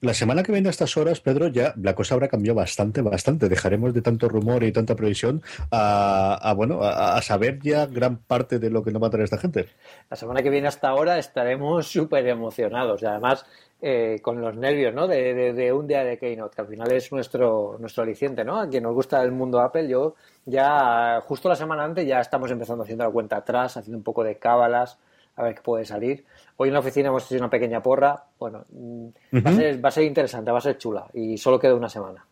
La semana que viene a estas horas, Pedro, ya la cosa habrá cambiado bastante, bastante. Dejaremos de tanto rumor y tanta previsión a, bueno, a, saber ya gran parte de lo que nos va a traer esta gente. La semana que viene hasta ahora estaremos súper emocionados y además eh, con los nervios, ¿no? De, un día de Keynote, que al final es nuestro, nuestro aliciente, ¿no? A quien nos gusta el mundo Apple, yo ya justo la semana antes ya estamos empezando haciendo la cuenta atrás, haciendo un poco de cábalas a ver qué puede salir. Hoy en la oficina hemos hecho una pequeña porra. Bueno, mm, va, a ser, va a ser interesante, va a ser chula y solo queda una semana.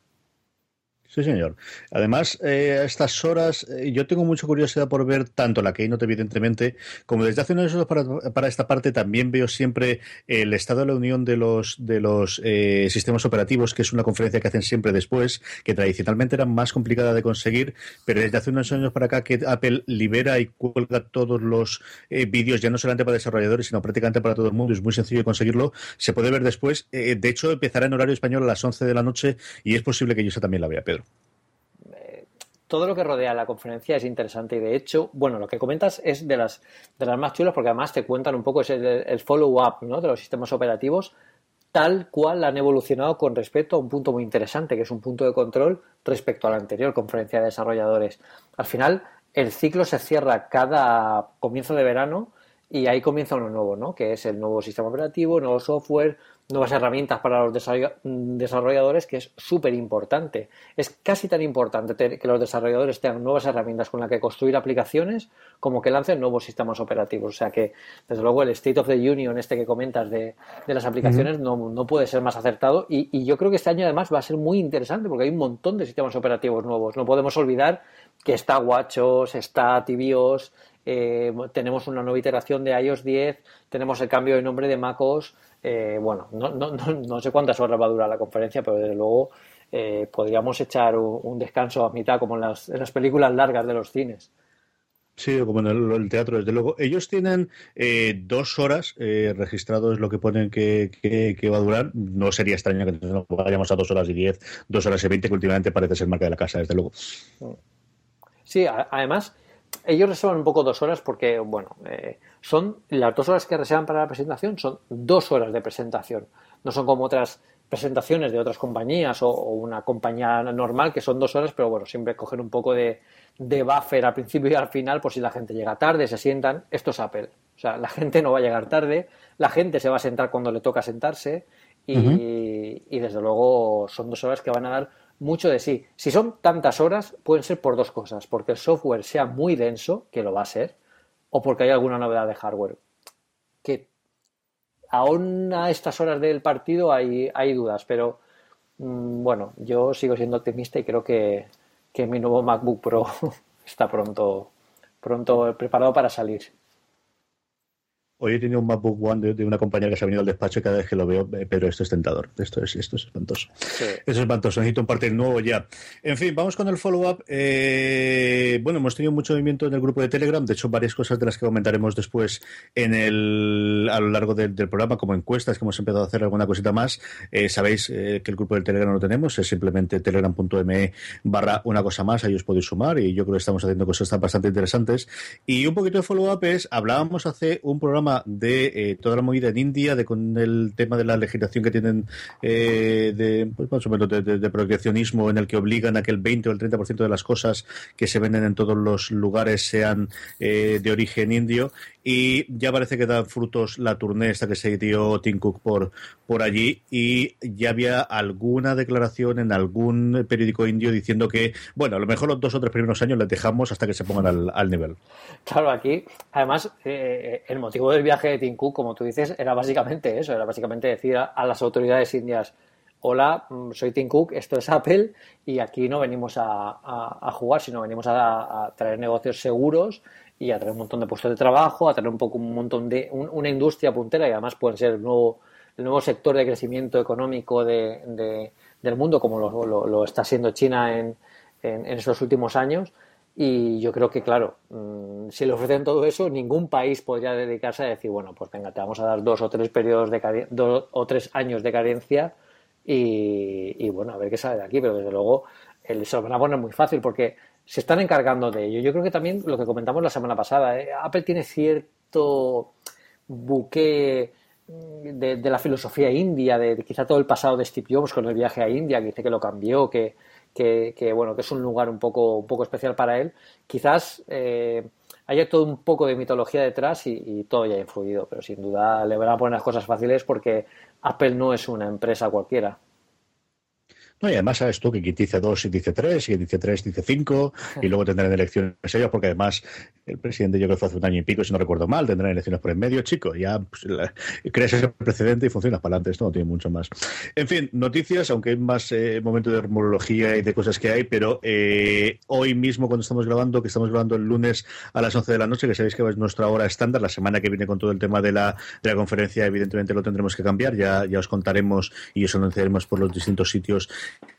Sí, señor. Además, eh, a estas horas, eh, yo tengo mucha curiosidad por ver tanto la Keynote, evidentemente, como desde hace unos años para, para, esta parte también veo siempre el estado de la unión de los, de los eh, sistemas operativos, que es una conferencia que hacen siempre después, que tradicionalmente era más complicada de conseguir, pero desde hace unos años para acá que Apple libera y cuelga todos los vídeos, ya no solamente para desarrolladores, sino prácticamente para todo el mundo, es muy sencillo conseguirlo, se puede ver después. de hecho, empezará en horario español a las 11 de la noche y es posible que yo esa también la vea, Pedro todo lo que rodea la conferencia es interesante y de hecho, bueno, lo que comentas es de las, de las más chulas porque además te cuentan un poco el, follow-up ¿no? de los sistemas operativos tal cual han evolucionado con respecto a un punto muy interesante, que es un punto de control respecto a la anterior conferencia de desarrolladores. Al final, el ciclo se cierra cada comienzo de verano y ahí comienza uno nuevo, ¿no? Que es el nuevo sistema operativo, nuevo software, nuevas herramientas para los desarrolladores, que es súper importante. Es casi tan importante que los desarrolladores tengan nuevas herramientas con las que construir aplicaciones como que lancen nuevos sistemas operativos. O sea que, desde luego, el State of the Union, este que comentas de, las aplicaciones, no, puede ser más acertado. Y, y yo creo que este año, además, va a ser muy interesante porque hay un montón de sistemas operativos nuevos. No podemos olvidar que está WatchOS, está TVOS, eh, tenemos una nueva iteración de iOS 10, tenemos el cambio de nombre de MacOS. Eh, bueno, no, no, no, sé cuántas horas va a durar la conferencia, pero desde luego eh, podríamos echar un, descanso a mitad, como en las, en las películas largas de los cines. Sí, como en el, teatro, desde luego. Ellos tienen dos horas eh, registrados lo que ponen que, que, va a durar. No sería extraño que vayamos a dos horas y diez, dos horas y veinte, que últimamente parece ser marca de la casa, desde luego. Sí, además, ellos reservan un poco dos horas porque, bueno, eh, son las dos horas que reservan para la presentación, son dos horas de presentación. No son como otras presentaciones de otras compañías o, una compañía normal que son dos horas, pero bueno, siempre coger un poco de, de, buffer al principio y al final por si la gente llega tarde, se sientan. Esto es Apple. O sea, la gente no va a llegar tarde, la gente se va a sentar cuando le toca sentarse y, y desde luego son dos horas que van a dar mucho de sí. Si son tantas horas, pueden ser por dos cosas, porque el software sea muy denso, que lo va a ser, o porque hay alguna novedad de hardware. Que aún a estas horas del partido hay, hay dudas, pero mm, bueno, yo sigo siendo optimista y creo que, que mi nuevo MacBook Pro está pronto, pronto preparado para salir. Hoy he tenido un MacBook One de, una compañera que se ha venido al despacho y cada vez que lo veo, eh, pero esto es tentador. Esto es, esto es espantoso. Esto es espantoso. Necesito un partir nuevo ya. En fin, vamos con el follow-up. Eh, bueno, hemos tenido mucho movimiento en el grupo de Telegram. De hecho, varias cosas de las que comentaremos después en el, a lo largo del programa, como encuestas, que hemos empezado a hacer alguna cosita más. Eh, sabéis que el grupo del Telegram no lo tenemos. Es simplemente telegram.me barra una cosa más. Ahí os podéis sumar y yo creo que estamos haciendo cosas bastante interesantes. Y un poquito de follow-up es, hablábamos hace un programa de eh, toda la movida en India, de con el tema de la legislación que tienen eh, de, pues más o menos de, de, en el que obligan a que el 20 o el 30% de las cosas que se venden en todos los lugares sean eh, de origen indio y ya parece que da frutos la tournée esta que se dio Tim Cook por, por allí y ya había alguna declaración en algún periódico indio diciendo que, bueno, a lo mejor los dos o tres primeros años les dejamos hasta que se pongan al, nivel. Claro, aquí, además, eh, el motivo del viaje de Tim Cook, como tú dices, era básicamente eso, era básicamente decir a las autoridades indias, hola, mm, soy Tim Cook, esto es Apple y aquí no venimos a, jugar, sino venimos a, traer negocios seguros y a traer un montón de puestos de trabajo, a traer un poco un montón de una industria puntera y además pueden ser el nuevo, el nuevo sector de crecimiento económico de, del mundo como lo, está siendo China en, en, estos últimos años. Y yo creo que, claro, mm, si le ofrecen todo eso, ningún país podría dedicarse a decir, bueno, pues venga, te vamos a dar dos o tres periodos de dos o tres años de carencia y, bueno, a ver qué sale de aquí, pero desde luego el, se lo van muy fácil porque se están encargando de ello. Yo creo que también lo que comentamos la semana pasada, ¿eh? Apple tiene cierto buque de, la filosofía india, de, quizá todo el pasado de Steve Jobs con el viaje a India, que dice que lo cambió, que, que, bueno, que es un lugar un poco, un poco especial para él. Quizás eh, haya todo un poco de mitología detrás y, y, todo ya ha influido, pero sin duda le van a poner las cosas fáciles porque Apple no es una empresa cualquiera. No, y además sabes tú que quien dice dos y dice tres, y quien dice tres dice cinco, y luego tendrán elecciones ellos, porque además el presidente yo creo que fue hace un año y pico, si no recuerdo mal, tendrán elecciones por en medio, chico, ya pues, crees ese precedente y funciona para adelante, esto no tiene mucho más. En fin, noticias, aunque hay más eh, momentos de rumorología y de cosas que hay, pero eh, hoy mismo cuando estamos grabando, que estamos grabando el lunes a las 11 de la noche, que sabéis que es nuestra hora estándar, la semana que viene con todo el tema de la, de la conferencia, evidentemente lo tendremos que cambiar, ya, ya os contaremos y os anunciaremos por los distintos sitios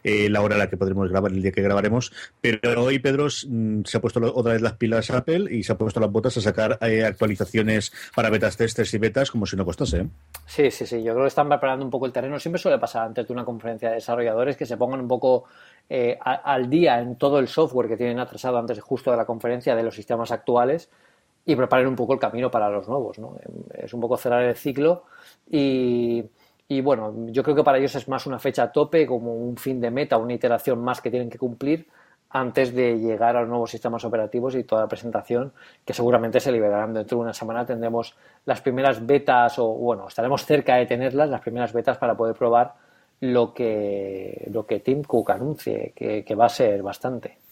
eh, la hora a la que podremos grabar, el día que grabaremos. Pero hoy Pedro mm, se ha puesto otra vez las pilas Apple y se ha puesto las botas a sacar eh, actualizaciones para betas, testers y betas como si no costase. ¿eh? Sí, sí, sí. Yo creo que están preparando un poco el terreno. Siempre suele pasar antes de una conferencia de desarrolladores que se pongan un poco al día en todo el software que tienen atrasado antes justo de la conferencia de los sistemas actuales y preparen un poco el camino para los nuevos. Es un poco cerrar el ciclo y y bueno, yo creo que para ellos es más una fecha a tope, como un fin de meta, una iteración más que tienen que cumplir antes de llegar a los nuevos sistemas operativos y toda la presentación, que seguramente se liberarán dentro de una semana. Tendremos las primeras betas, o bueno, estaremos cerca de tenerlas, las primeras betas para poder probar lo que, lo que Tim Cook anuncie, que va a ser bastante.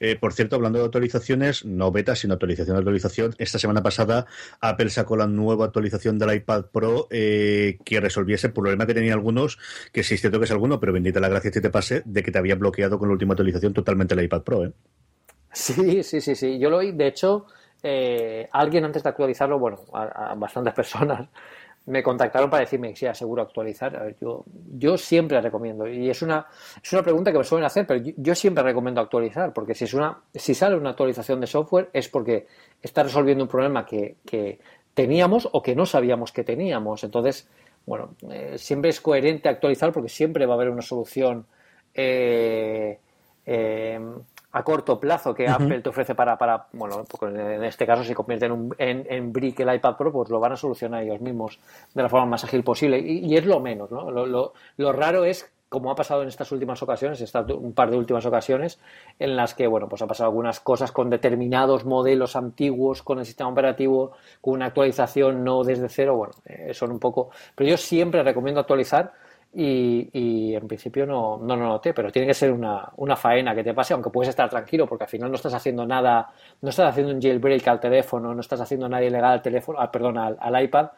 Eh, por cierto, hablando de actualizaciones, no beta, sino actualización de actualización, esta semana pasada Apple sacó la nueva actualización del iPad Pro eh, que resolviese el problema que tenía algunos, que sí es cierto que es alguno, pero bendita la gracia que te pase, de que te había bloqueado con la última actualización totalmente el iPad Pro. ¿eh? Sí, sí, sí, sí. Yo lo oí, de hecho, alguien antes de actualizarlo, bueno, a bastantes personas, me contactaron para decirme si aseguro actualizar. A ver, yo, yo siempre recomiendo, y es una, es una pregunta que me suelen hacer, pero yo, siempre recomiendo actualizar, porque si, es una, si sale una actualización de software es porque está resolviendo un problema que, teníamos o que no sabíamos que teníamos. Entonces, bueno, eh, siempre es coherente actualizar porque siempre va a haber una solución eh, eh, a corto plazo que Apple te ofrece para, para, bueno, en este caso si convierte en, un, en, en, brick el iPad Pro, pues lo van a solucionar ellos mismos de la forma más ágil posible. Y, es lo menos, ¿no? Lo, lo, lo, raro es, como ha pasado en estas últimas ocasiones, estas un par de últimas ocasiones, en las que, bueno, pues ha pasado algunas cosas con determinados modelos antiguos, con el sistema operativo, con una actualización no desde cero, bueno, eh, son un poco... Pero yo siempre recomiendo actualizar y, en principio no, no lo noté, pero tiene que ser una, una, faena que te pase, aunque puedes estar tranquilo, porque al final no estás haciendo nada, no estás haciendo un jailbreak al teléfono, no estás haciendo nada ilegal al teléfono, al, perdón, al, iPad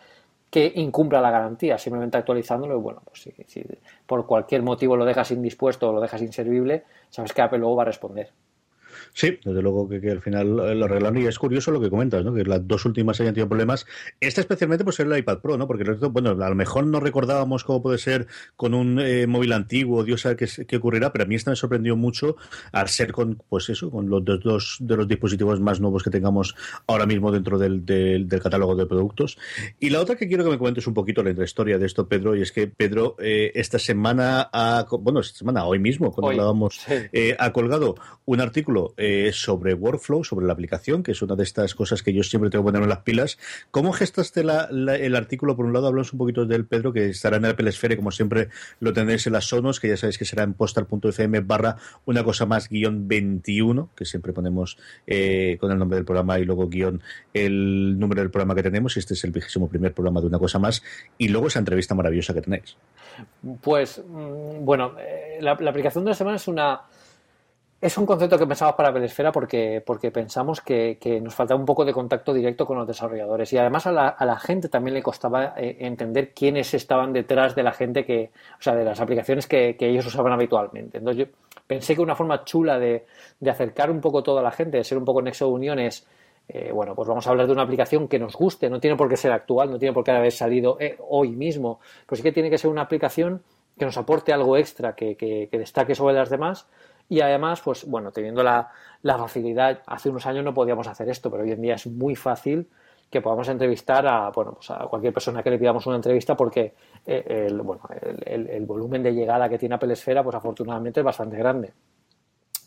que incumpla la garantía, simplemente actualizándolo y bueno, pues si por cualquier motivo lo dejas indispuesto o lo dejas inservible, sabes que Apple luego va a responder. Sí, desde luego que, al final lo arreglaron y es curioso lo que comentas, ¿no? que las dos últimas hayan tenido problemas. Esta especialmente por ser el iPad Pro, ¿no? porque bueno, a lo mejor no recordábamos cómo puede ser con un eh, móvil antiguo, Dios sabe qué, ocurrirá, pero a mí esta me sorprendió mucho al ser con, pues eso, con los dos de los dispositivos más nuevos que tengamos ahora mismo dentro del, del, catálogo de productos. Y la otra que quiero que me comentes un poquito la historia de esto, Pedro, y es que Pedro eh, esta semana, ha, bueno, esta semana, hoy mismo, cuando hablábamos, eh, ha colgado un artículo eh, sobre workflow, sobre la aplicación, que es una de estas cosas que yo siempre tengo que poner en las pilas. ¿Cómo gestaste el artículo? Por un lado, hablamos un poquito del Pedro, que estará en Apple Sphere, como siempre lo tendréis en las sonos, que ya sabéis que será en postal.fm barra una cosa más guion 21, que siempre ponemos eh, con el nombre del programa y luego guion el número del programa que tenemos. Y este es el vigésimo primer programa de una cosa más. Y luego esa entrevista maravillosa que tenéis. Pues, mm, bueno, eh, la, aplicación de la semana es una. Es un concepto que pensamos para Belesfera porque, porque pensamos que, nos faltaba un poco de contacto directo con los desarrolladores. Y además a la, gente también le costaba eh, entender quiénes estaban detrás de la gente que, o sea, de las aplicaciones que, ellos usaban habitualmente. Entonces yo pensé que una forma chula de, de acercar un poco toda la gente, de ser un poco nexo de unión es eh, bueno, pues vamos a hablar de una aplicación que nos guste, no tiene por qué ser actual, no tiene por qué haber salido eh, hoy mismo, pero sí que tiene que ser una aplicación que nos aporte algo extra, que, destaque sobre las demás y además, pues bueno, teniendo la, facilidad, hace unos años no podíamos hacer esto, pero hoy en día es muy fácil que podamos entrevistar a, bueno, pues a cualquier persona que le pidamos una entrevista porque eh, el, volumen de llegada que tiene Apple Esfera, pues afortunadamente es bastante grande.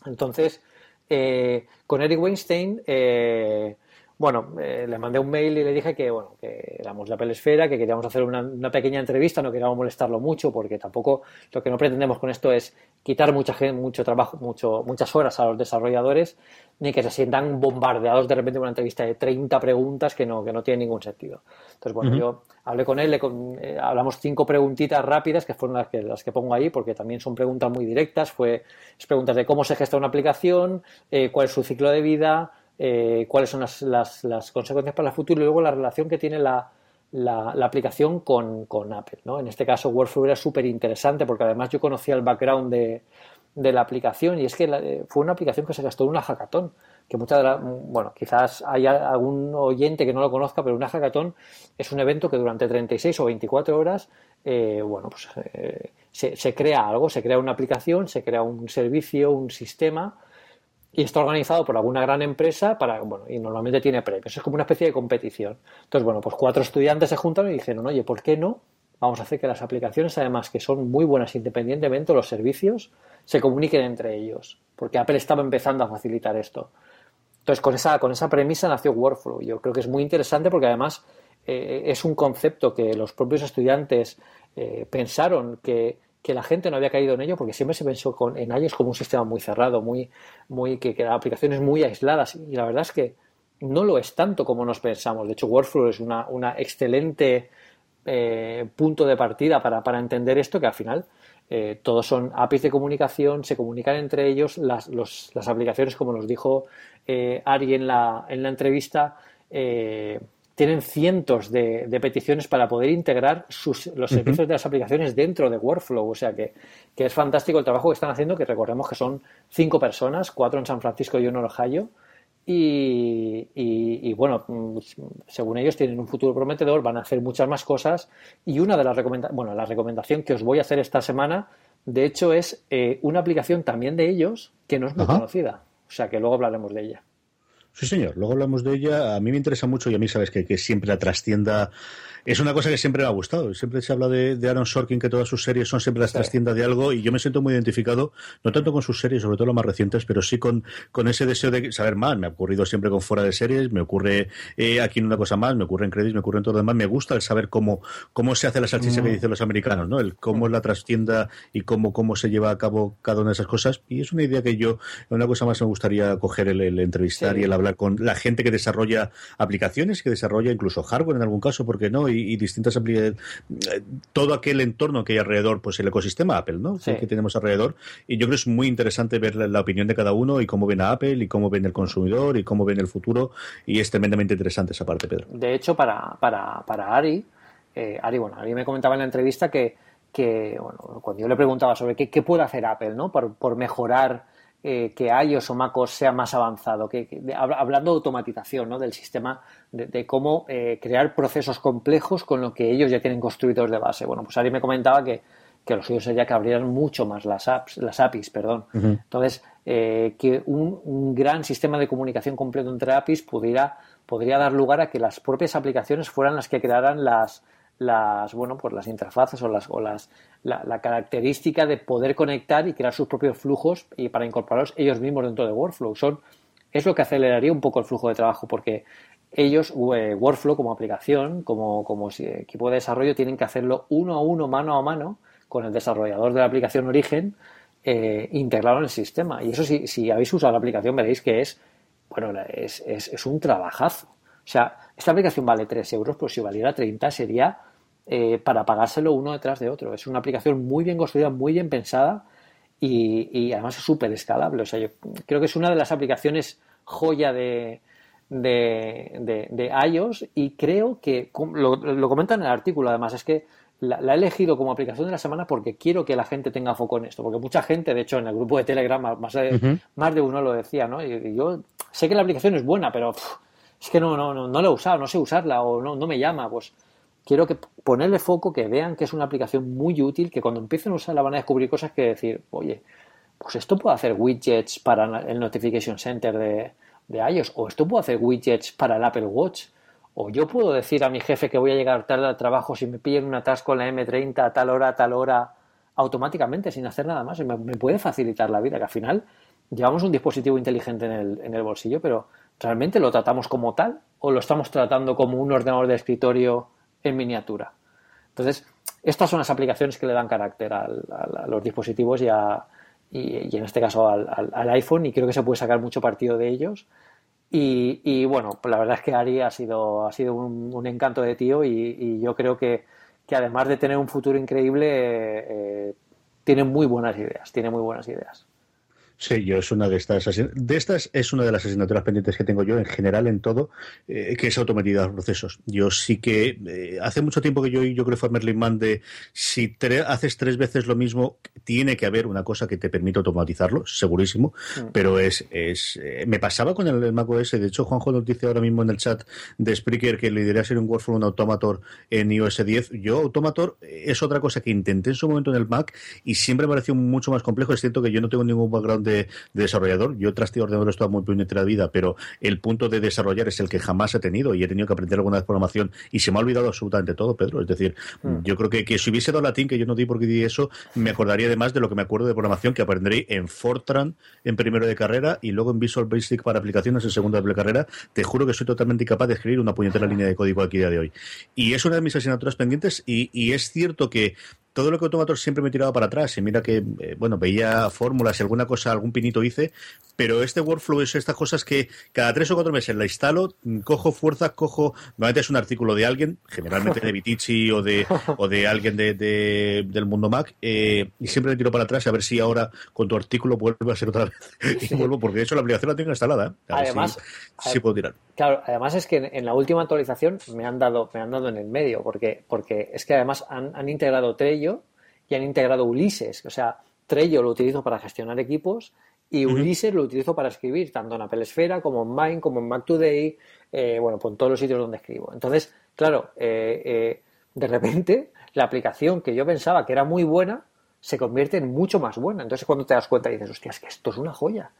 Entonces, eh, con Eric Weinstein, eh, bueno, eh, le mandé un mail y le dije que, bueno, que éramos la pelesfera, que queríamos hacer una, pequeña entrevista, no queríamos molestarlo mucho, porque tampoco lo que no pretendemos con esto es quitar mucha gente, mucho trabajo, mucho, muchas horas a los desarrolladores, ni que se sientan bombardeados de repente con una entrevista de 30 preguntas que no, que no tiene ningún sentido. Entonces, bueno, yo hablé con él, le eh, hablamos cinco preguntitas rápidas, que fueron las que, las que pongo ahí, porque también son preguntas muy directas, fue preguntas de cómo se gesta una aplicación, eh, cuál es su ciclo de vida, eh, cuáles son las, las, consecuencias para el futuro y luego la relación que tiene la, la, aplicación con, con, Apple. ¿no? En este caso, Workflow era súper interesante porque además yo conocía el background de, de la aplicación y es que eh, fue una aplicación que se gastó en una hackathon. Que muchas bueno, quizás haya algún oyente que no lo conozca, pero una hackathon es un evento que durante 36 o 24 horas, eh, bueno, pues se, se, crea algo, se crea una aplicación, se crea un servicio, un sistema y está organizado por alguna gran empresa para, bueno, y normalmente tiene premios. Es como una especie de competición. Entonces, bueno, pues cuatro estudiantes se juntaron y dijeron, oye, ¿por qué no? Vamos a hacer que las aplicaciones, además que son muy buenas independientemente, los servicios, se comuniquen entre ellos. Porque Apple estaba empezando a facilitar esto. Entonces, con esa, con esa premisa nació Workflow. Yo creo que es muy interesante porque además eh, es un concepto que los propios estudiantes eh, pensaron que, que la gente no había caído en ello porque siempre se pensó con, en iOS como un sistema muy cerrado, muy, muy que, que aplicaciones muy aisladas y la verdad es que no lo es tanto como nos pensamos. De hecho, Workflow es una, una excelente eh, punto de partida para, para, entender esto que al final eh, todos son APIs de comunicación, se comunican entre ellos, las, los, las aplicaciones, como nos dijo eh, Ari en la, en la entrevista, tienen cientos de, peticiones para poder integrar sus, los servicios de las aplicaciones dentro de Workflow. O sea que, es fantástico el trabajo que están haciendo, que recordemos que son cinco personas, cuatro en San Francisco y uno en Ohio. Y, bueno, según ellos tienen un futuro prometedor, van a hacer muchas más cosas. Y una de las recomendaciones, bueno, la recomendación que os voy a hacer esta semana, de hecho, es eh, una aplicación también de ellos que no es muy conocida. O sea que luego hablaremos de ella. Sí, señor. Luego hablamos de ella. A mí me interesa mucho y a mí sabes que, que siempre la trastienda es una cosa que siempre me ha gustado. Siempre se habla de, Aaron Sorkin, que todas sus series son siempre las trasciendas de algo, y yo me siento muy identificado, no tanto con sus series, sobre todo las más recientes, pero sí con, con ese deseo de saber más. Me ha ocurrido siempre con fuera de series, me ocurre eh, aquí en una cosa más, me ocurre en créditos, me ocurre en todo lo demás. Me gusta el saber cómo, cómo se hace la salchicha que mm. dicen los americanos, ¿no? El cómo es la trastienda y cómo, cómo se lleva a cabo cada una de esas cosas. Y es una idea que yo, una cosa más me gustaría coger el, entrevistar y el hablar con la gente que desarrolla aplicaciones, que desarrolla incluso hardware en algún caso, porque no? Y, y distintas aplicaciones eh, todo aquel entorno que hay alrededor, pues el ecosistema Apple, ¿no? Que tenemos alrededor. Y yo creo que es muy interesante ver la, opinión de cada uno y cómo ven a Apple y cómo ven el consumidor y cómo ven el futuro. Y es tremendamente interesante esa parte, Pedro. De hecho, para, para, para Ari, eh, Ari, bueno, Ari me comentaba en la entrevista que, que bueno, cuando yo le preguntaba sobre qué, qué puede hacer Apple, ¿no? Por, por mejorar eh, que iOS o MacOS sea más avanzado, que, hablando de automatización ¿no? del sistema, de, cómo eh, crear procesos complejos con lo que ellos ya tienen construidos de base. Bueno, pues Ari me comentaba que, que lo suyo sería que abrieran mucho más las apps, las APIs, perdón. Entonces, eh, que un, gran sistema de comunicación completo entre APIs pudiera, podría dar lugar a que las propias aplicaciones fueran las que crearan las, las bueno pues las interfaces o las o las la, característica de poder conectar y crear sus propios flujos y para incorporarlos ellos mismos dentro de workflow. Son es lo que aceleraría un poco el flujo de trabajo porque ellos eh, workflow como aplicación como como equipo de desarrollo tienen que hacerlo uno a uno mano a mano con el desarrollador de la aplicación origen eh, integrado en el sistema. Y eso si, si habéis usado la aplicación veréis que es bueno es, es, es un trabajazo. O sea, esta aplicación vale 3 euros, pero si valiera 30 sería eh, para pagárselo uno detrás de otro. Es una aplicación muy bien construida, muy bien pensada y, además es súper escalable. O sea, yo creo que es una de las aplicaciones joya de, de, de, iOS y creo que, lo, lo comentan en el artículo además, es que la, he elegido como aplicación de la semana porque quiero que la gente tenga foco en esto, porque mucha gente, de hecho, en el grupo de Telegram, más de, más de uno lo decía, ¿no? Y, yo sé que la aplicación es buena, pero es que no, no, no, no la he usado, no sé usarla o no, no me llama, pues quiero que ponerle foco, que vean que es una aplicación muy útil, que cuando empiecen a usarla van a descubrir cosas que decir, oye, pues esto puede hacer widgets para el Notification Center de, iOS, o esto puede hacer widgets para el Apple Watch, o yo puedo decir a mi jefe que voy a llegar tarde al trabajo si me pillan un atasco en la M30 a tal hora, a tal hora, automáticamente, sin hacer nada más. Me, me puede facilitar la vida, que al final llevamos un dispositivo inteligente en el, en el bolsillo, pero ¿realmente lo tratamos como tal o lo estamos tratando como un ordenador de escritorio en miniatura? Entonces, estas son las aplicaciones que le dan carácter a, los dispositivos y, y, en este caso al, iPhone y creo que se puede sacar mucho partido de ellos. Y, bueno, pues la verdad es que Ari ha sido, ha sido un, encanto de tío y, yo creo que, además de tener un futuro increíble, eh, tiene muy buenas ideas, tiene muy buenas ideas. Sí, yo es una de estas. De estas es una de las asignaturas pendientes que tengo yo en general en todo, eh, que es automatizar los procesos. Yo sí que eh, hace mucho tiempo que yo yo creo que fue Merlin Man de si haces tres veces lo mismo, tiene que haber una cosa que te permita automatizarlo, segurísimo. Pero es, es eh, me pasaba con el, Mac OS. De hecho, Juanjo nos dice ahora mismo en el chat de Spreaker que le diría ser un workflow un Automator en iOS 10. Yo Automator es otra cosa que intenté en su momento en el Mac y siempre me pareció mucho más complejo. Es cierto que yo no tengo ningún background de, desarrollador. Yo tras ordenador estado muy pendiente de la vida, pero el punto de desarrollar es el que jamás he tenido y he tenido que aprender alguna vez programación y se me ha olvidado absolutamente todo, Pedro. Es decir, mm. yo creo que, que, si hubiese dado latín, que yo no di porque di eso, me acordaría además de lo que me acuerdo de programación que aprenderé en Fortran en primero de carrera y luego en Visual Basic para aplicaciones en segundo de carrera. Te juro que soy totalmente incapaz de escribir una puñetera línea de código aquí día de hoy. Y es una de mis asignaturas pendientes y, y es cierto que todo lo que Automator siempre me he tirado para atrás y mira que, eh, bueno, veía fórmulas y alguna cosa, algún pinito hice, pero este workflow es estas cosas que cada tres o cuatro meses la instalo, cojo fuerzas, cojo, normalmente es un artículo de alguien, generalmente de Vitici o de, o de alguien de, del mundo Mac, eh, y siempre me tiro para atrás a ver si ahora con tu artículo vuelve a ser otra vez. y vuelvo, porque de hecho la aplicación la tengo instalada. ¿eh? Además, sí, puedo tirar. Claro, además es que en, la última actualización me han dado, me han dado en el medio, porque, porque es que además han, han integrado Trello y han integrado Ulises. O sea, Trello lo utilizo para gestionar equipos y Ulises lo utilizo para escribir, tanto en Apple Esfera como en Mind, como en Mac Today, eh, bueno, pues en todos los sitios donde escribo. Entonces, claro, eh, eh, de repente la aplicación que yo pensaba que era muy buena se convierte en mucho más buena. Entonces, cuando te das cuenta dices, hostia, es que esto es una joya.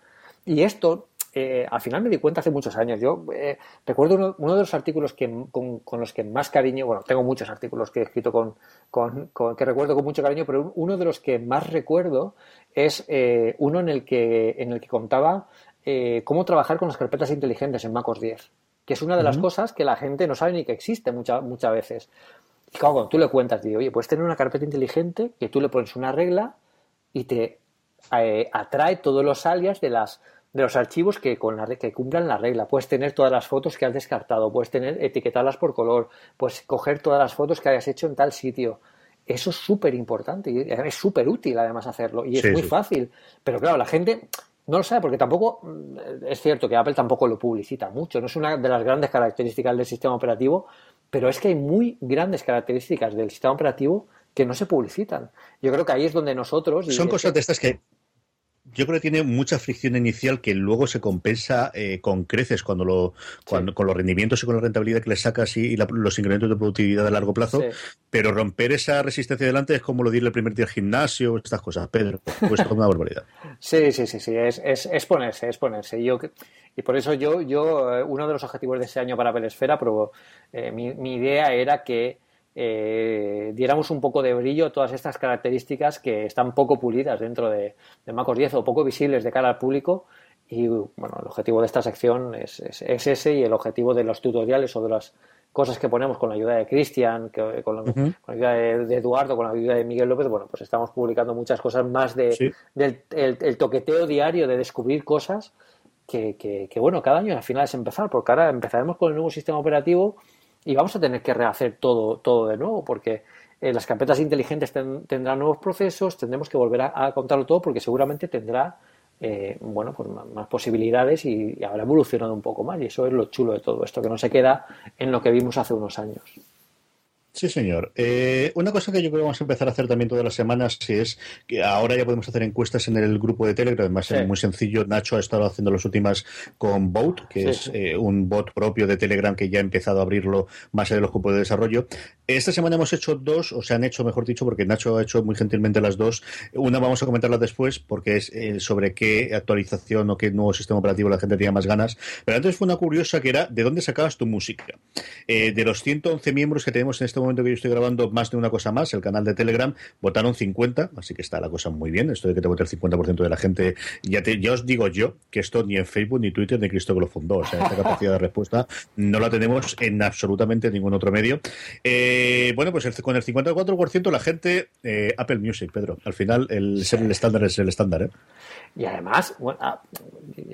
Y esto eh, al final me di cuenta hace muchos años. Yo eh, recuerdo uno, de los artículos que, con, los que más cariño, bueno, tengo muchos artículos que he escrito con, que recuerdo con mucho cariño, pero uno de los que más recuerdo es eh, uno en el que, en el que contaba cómo trabajar con las carpetas inteligentes en MacOS 10, que es una de las cosas que la gente no sabe ni que existe muchas muchas veces. Y cuando tú le cuentas, digo, oye, puedes tener una carpeta inteligente que tú le pones una regla y te atrae todos los alias de las de los archivos que, con la, que cumplan la regla. Puedes tener todas las fotos que has descartado, puedes tener etiquetarlas por color, puedes coger todas las fotos que hayas hecho en tal sitio. Eso es súper importante y es súper útil además hacerlo y es muy fácil. Pero claro, la gente no lo sabe porque tampoco, mm, es cierto que Apple tampoco lo publicita mucho, no es una de las grandes características del sistema operativo, pero es que hay muy grandes características del sistema operativo que no se publicitan. Yo creo que ahí es donde nosotros... Son cosas de estas que yo creo que tiene mucha fricción inicial que luego se compensa eh, con creces cuando lo cuando, con los rendimientos y con la rentabilidad que le sacas y, los incrementos de productividad a largo plazo. Pero romper esa resistencia delante es como lo dirle el primer día al gimnasio, estas cosas. Pedro, pues es una barbaridad. Sí, sí, sí, sí, es, es, es ponerse, es ponerse. Yo, y por eso yo, yo, eh, uno de los objetivos de ese año para Pelesfera, pero eh, mi, mi idea era que eh, diéramos un poco de brillo a todas estas características que están poco pulidas dentro de, de MacOS 10 o poco visibles de cara al público. Y bueno, el objetivo de esta sección es, ese y el objetivo de los tutoriales o de las cosas que ponemos con la ayuda de Cristian, con, la ayuda de, Eduardo, con la ayuda de Miguel López, bueno, pues estamos publicando muchas cosas más de, del el, toqueteo diario de descubrir cosas que, que, bueno, cada año al final es empezar, porque ahora empezaremos con el nuevo sistema operativo y vamos a tener que rehacer todo, todo de nuevo, porque eh, las carpetas inteligentes tendrán nuevos procesos, tendremos que volver a, contarlo todo, porque seguramente tendrá eh, bueno, pues más, posibilidades y, habrá evolucionado un poco más. Y eso es lo chulo de todo esto, que no se queda en lo que vimos hace unos años. Sí, señor. Eh, una cosa que yo creo que vamos a empezar a hacer también todas las semanas es que ahora ya podemos hacer encuestas en el grupo de Telegram. Además, es muy sencillo. Nacho ha estado haciendo las últimas con Boat, que es eh, un bot propio de Telegram que ya ha empezado a abrirlo más allá de los grupos de desarrollo. Esta semana hemos hecho dos, o se han hecho, mejor dicho, porque Nacho ha hecho muy gentilmente las dos. Una vamos a comentarla después, porque es eh, sobre qué actualización o qué nuevo sistema operativo la gente tenía más ganas. Pero antes fue una curiosa que era de dónde sacabas tu música. de los 111 miembros que tenemos en este momento, momento que yo estoy grabando más de una cosa más, el canal de Telegram, votaron 50, así que está la cosa muy bien. Esto de que te vote el 50% de la gente, ya, te, ya os digo yo que esto ni en Facebook, ni Twitter, ni Cristo que lo fundó. O sea, esta capacidad de respuesta no la tenemos en absolutamente ningún otro medio. Eh, bueno, pues con el 54% la gente, eh, Apple Music, Pedro. Al final, el ser el estándar es el estándar, ¿eh? Y además, bueno, ah,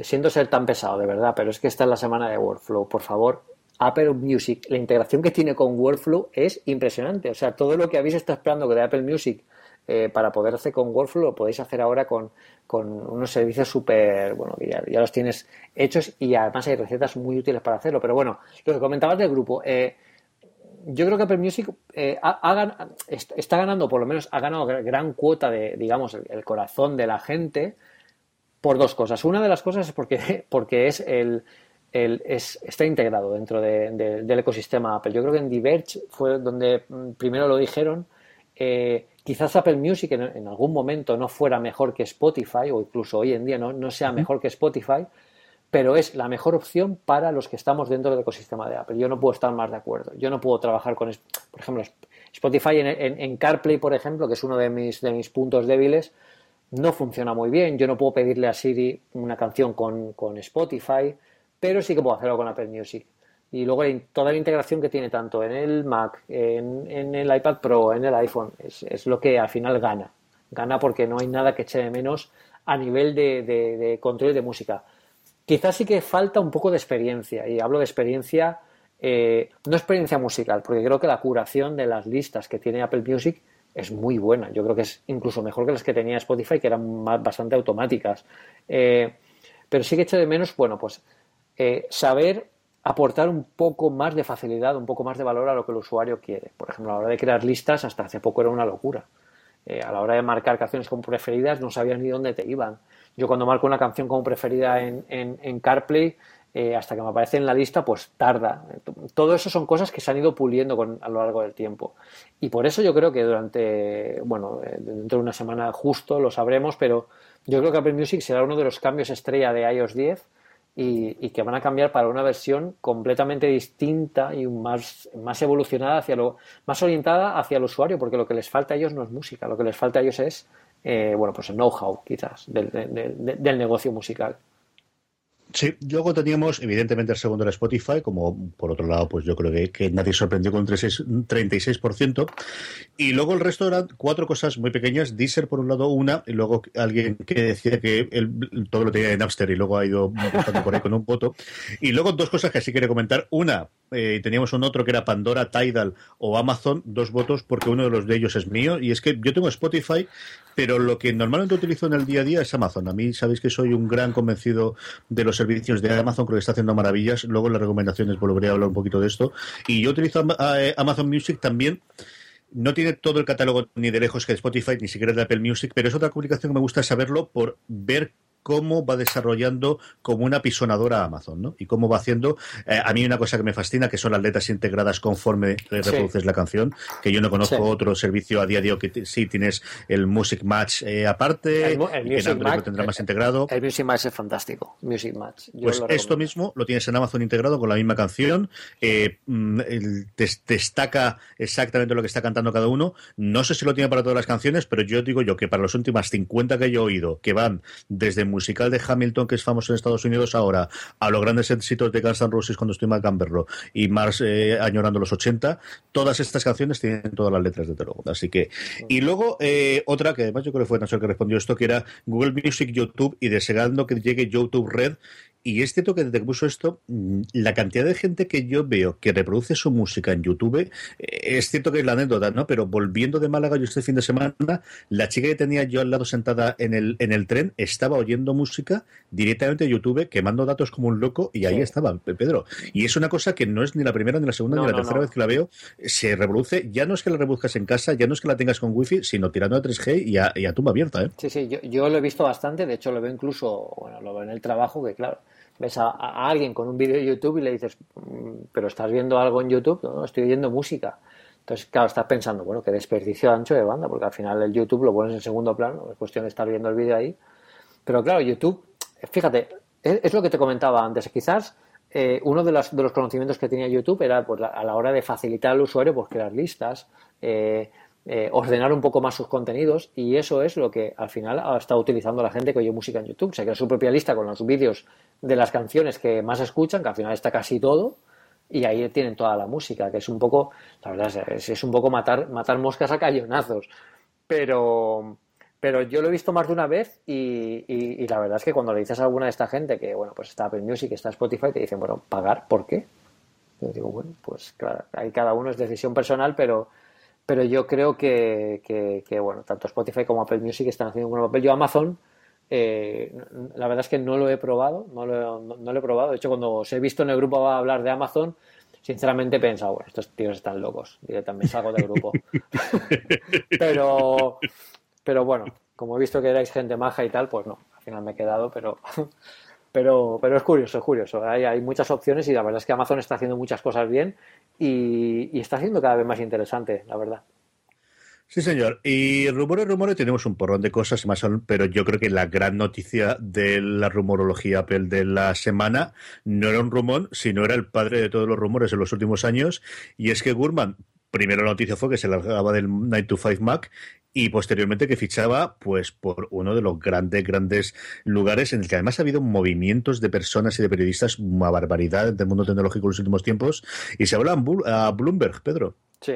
siento ser tan pesado, de verdad, pero es que esta es la semana de Workflow. Por favor, Apple Music, la integración que tiene con Workflow es impresionante. O sea, todo lo que habéis estado esperando de Apple Music eh, para poder hacer con Workflow lo podéis hacer ahora con, unos servicios súper, bueno, que ya, los tienes hechos y además hay recetas muy útiles para hacerlo. Pero bueno, lo que comentabas del grupo, eh, yo creo que Apple Music eh, está ganando, por lo menos ha ganado gran cuota de, digamos, el, corazón de la gente por dos cosas. Una de las cosas es porque, porque es el, está integrado dentro del ecosistema Apple. Yo creo que en Diverge fue donde mm, primero lo dijeron. Eh, quizás Apple Music en, algún momento no fuera mejor que Spotify, o incluso hoy en día no, sea mejor que Spotify, pero es la mejor opción para los que estamos dentro del ecosistema de Apple. Yo no puedo estar más de acuerdo. Yo no puedo trabajar con, por ejemplo, Spotify en, CarPlay, por ejemplo, que es uno de mis, de mis puntos débiles, no funciona muy bien. Yo no puedo pedirle a Siri una canción con, con Spotify pero sí que puedo hacerlo con Apple Music. Y luego toda la integración que tiene tanto en el Mac, en, el iPad Pro, en el iPhone, es, lo que al final gana. Gana porque no hay nada que eche de menos a nivel de, control de música. Quizás sí que falta un poco de experiencia, y hablo de experiencia, eh, no experiencia musical, porque creo que la curación de las listas que tiene Apple Music es muy buena. Yo creo que es incluso mejor que las que tenía Spotify, que eran bastante automáticas. Eh, pero sí que echo de menos, bueno, pues eh, saber aportar un poco más de facilidad, un poco más de valor a lo que el usuario quiere. Por ejemplo, a la hora de crear listas, hasta hace poco era una locura. Eh, a la hora de marcar canciones como preferidas, no sabías ni dónde te iban. Yo cuando marco una canción como preferida en, CarPlay, eh, hasta que me aparece en la lista, pues tarda. Todo eso son cosas que se han ido puliendo a lo largo del tiempo. Y por eso yo creo que durante, bueno, dentro de una semana justo lo sabremos, pero yo creo que Apple Music será uno de los cambios estrella de iOS 10 y, que van a cambiar para una versión completamente distinta y más, más evolucionada hacia lo más orientada hacia el usuario, porque lo que les falta a ellos no es música, lo que les falta a ellos es eh, bueno pues el know-how quizás del negocio musical. Sí, luego teníamos evidentemente el segundo era Spotify, como por otro lado, pues yo creo que, que nadie sorprendió con un 36%. Y luego el resto eran cuatro cosas muy pequeñas. Deezer por un lado una, y luego alguien que decía que él todo lo tenía en Napster y luego ha ido por ahí con un voto. Y luego dos cosas que sí quería comentar. Una, eh, teníamos un otro que era Pandora, Tidal o Amazon, dos votos porque uno de los de ellos es mío. Y es que yo tengo Spotify pero lo que normalmente utilizo en el día a día es Amazon. A mí sabéis que soy un gran convencido de los servicios de Amazon, creo que está haciendo maravillas. Luego en las recomendaciones volveré a hablar un poquito de esto. Y yo utilizo eh, Amazon Music también. No tiene todo el catálogo ni de lejos que Spotify, ni siquiera de Apple Music, pero es otra comunicación que me gusta saberlo por ver cómo va desarrollando como una pisonadora Amazon, ¿no? Y cómo va haciendo. Eh, a mí una cosa que me fascina que son las letras integradas conforme reproduces la canción, que yo no conozco otro servicio a día de hoy que sí tienes el Music Match eh, aparte, el, Music Match, lo tendrá más integrado. El Music Match es fantástico. Music Match. pues esto mismo lo tienes en Amazon integrado con la misma canción. Eh, mm, te, destaca exactamente lo que está cantando cada uno. No sé si lo tiene para todas las canciones, pero yo digo yo que para las últimas 50 que yo he oído, que van desde musical de Hamilton, que es famoso en Estados Unidos ahora, a los grandes éxitos de Guns N' Roses cuando estoy mal Camberro y Mars eh, añorando los 80, todas estas canciones tienen todas las letras de luego. Así que, y luego eh, otra que además yo creo que fue Nacho que respondió esto, que era Google Music, YouTube y deseando que llegue YouTube Red y es cierto que desde que puso esto, mm, la cantidad de gente que yo veo que reproduce su música en YouTube, eh, es cierto que es la anécdota, ¿no? Pero volviendo de Málaga yo este fin de semana, la chica que tenía yo al lado sentada en el, en el tren estaba oyendo música directamente de YouTube, quemando datos como un loco, y ahí estaba, Pedro. Y es una cosa que no es ni la primera, ni la segunda, ni la tercera vez que la veo. Se reproduce, ya no es que la reproduzcas en casa, ya no es que la tengas con wifi, sino tirando a 3G y a, y a tumba abierta, ¿eh? Sí, sí, yo, yo lo he visto bastante, de hecho lo veo incluso, bueno, lo veo en el trabajo, que claro ves a, alguien con un vídeo de YouTube y le dices, mm, pero estás viendo algo en YouTube, no, estoy oyendo música. Entonces, claro, estás pensando, bueno, qué desperdicio ancho de banda, porque al final el YouTube lo pones en segundo plano, es cuestión de estar viendo el vídeo ahí. Pero claro, YouTube, fíjate, es, lo que te comentaba antes, quizás eh, uno de, de, los conocimientos que tenía YouTube era pues, a la hora de facilitar al usuario pues, crear listas, eh, eh, ordenar un poco más sus contenidos y eso es lo que al final ha estado utilizando la gente que oye música en YouTube. Se crea su propia lista con los vídeos de las canciones que más escuchan, que al final está casi todo, y ahí tienen toda la música, que es un poco, la verdad es, un poco matar, matar moscas a cañonazos. Pero, pero yo lo he visto más de una vez y, la verdad es que cuando le dices a alguna de esta gente que, bueno, pues está Apple Music, está Spotify, te dicen, bueno, ¿pagar? ¿Por qué? Yo digo, bueno, pues claro, ahí cada uno es decisión personal, pero pero yo creo que, que, bueno, tanto Spotify como Apple Music están haciendo un buen papel. Yo Amazon, eh, la verdad es que no lo he probado, no lo, no, lo, he probado. De hecho, cuando os he visto en el grupo a hablar de Amazon, sinceramente he pensado, bueno, estos tíos están locos, directamente salgo del grupo. pero, pero bueno, como he visto que erais gente maja y tal, pues no, al final me he quedado, pero... Pero, pero es curioso, es curioso. Hay, hay muchas opciones y la verdad es que Amazon está haciendo muchas cosas bien y, está siendo cada vez más interesante, la verdad. Sí, señor. Y rumores, rumores, tenemos un porrón de cosas más, pero yo creo que la gran noticia de la rumorología Apple de la semana no era un rumor, sino era el padre de todos los rumores en los últimos años, y es que Gurman, primero la noticia fue que se largaba del 9 to 5 Mac y posteriormente que fichaba pues por uno de los grandes grandes lugares en el que además ha habido movimientos de personas y de periodistas una barbaridad del mundo tecnológico en los últimos tiempos y se habla a Bloomberg Pedro. Sí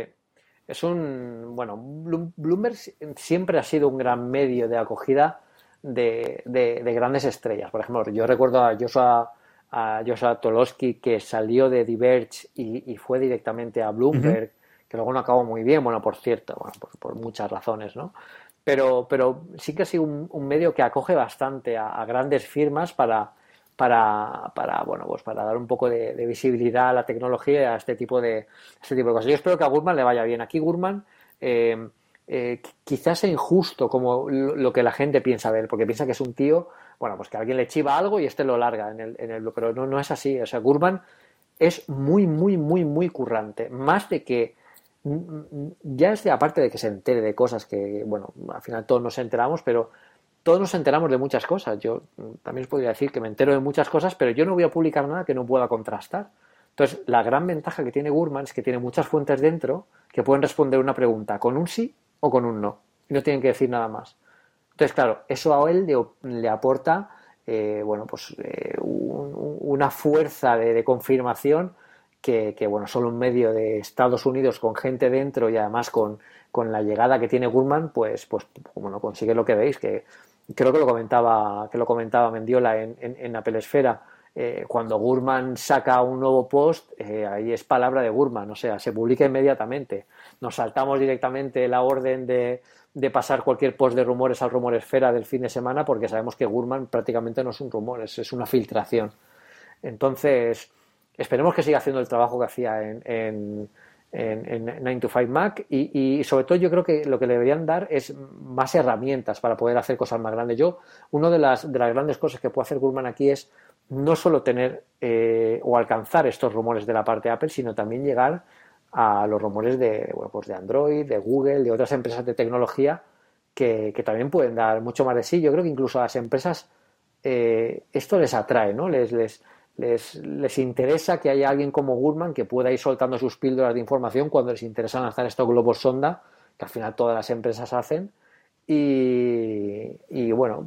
es un bueno Bloomberg siempre ha sido un gran medio de acogida de, grandes estrellas. Por ejemplo yo recuerdo a Joshua a Joshua Tolosky que salió de Diverge y, fue directamente a Bloomberg que luego no acabó muy bien, bueno, por cierto, bueno, por, muchas razones, ¿no? Pero, pero sí que ha sido un, medio que acoge bastante a, grandes firmas para, para, para, bueno, pues para dar un poco de, visibilidad a la tecnología y a este tipo de, este tipo de cosas. Yo espero que a Gurman le vaya bien. Aquí Gurman eh, eh, quizás es injusto como lo, que la gente piensa de él, porque piensa que es un tío, bueno, pues que alguien le chiva algo y este lo larga en el, en el pero no, no es así. O sea, Gurman es muy, muy, muy, muy currante. Más de que ya es aparte de que se entere de cosas que, bueno, al final todos nos enteramos, pero todos nos enteramos de muchas cosas. Yo también os podría decir que me entero de muchas cosas, pero yo no voy a publicar nada que no pueda contrastar. Entonces, la gran ventaja que tiene Gurman es que tiene muchas fuentes dentro que pueden responder una pregunta con un sí o con un no. No tienen que decir nada más. Entonces, claro, eso a él le, aporta, eh, bueno, pues eh, una fuerza de confirmación que, bueno, solo un medio de Estados Unidos con gente dentro y además con, con la llegada que tiene Gurman, pues, pues bueno, consigue lo que veis, que creo que lo comentaba, que lo comentaba Mendiola en, en, Apple Esfera. Eh, cuando Gurman saca un nuevo post, eh, ahí es palabra de Gurman, o sea, se publica inmediatamente. Nos saltamos directamente la orden de, de pasar cualquier post de rumores al rumor esfera del fin de semana porque sabemos que Gurman prácticamente no es un rumor, es, es una filtración. Entonces, Esperemos que siga haciendo el trabajo que hacía en, en, 9 to 5 Mac y, sobre todo yo creo que lo que le deberían dar es más herramientas para poder hacer cosas más grandes. Yo, una de las, de las grandes cosas que puede hacer Gurman aquí es no solo tener eh, o alcanzar estos rumores de la parte de Apple, sino también llegar a los rumores de, bueno, pues de Android, de Google, de otras empresas de tecnología que, también pueden dar mucho más de sí. Yo creo que incluso a las empresas eh, esto les atrae, ¿no? Les, les, les, les, interesa que haya alguien como Gurman que pueda ir soltando sus píldoras de información cuando les interesa lanzar estos globos sonda, que al final todas las empresas hacen. Y, bueno,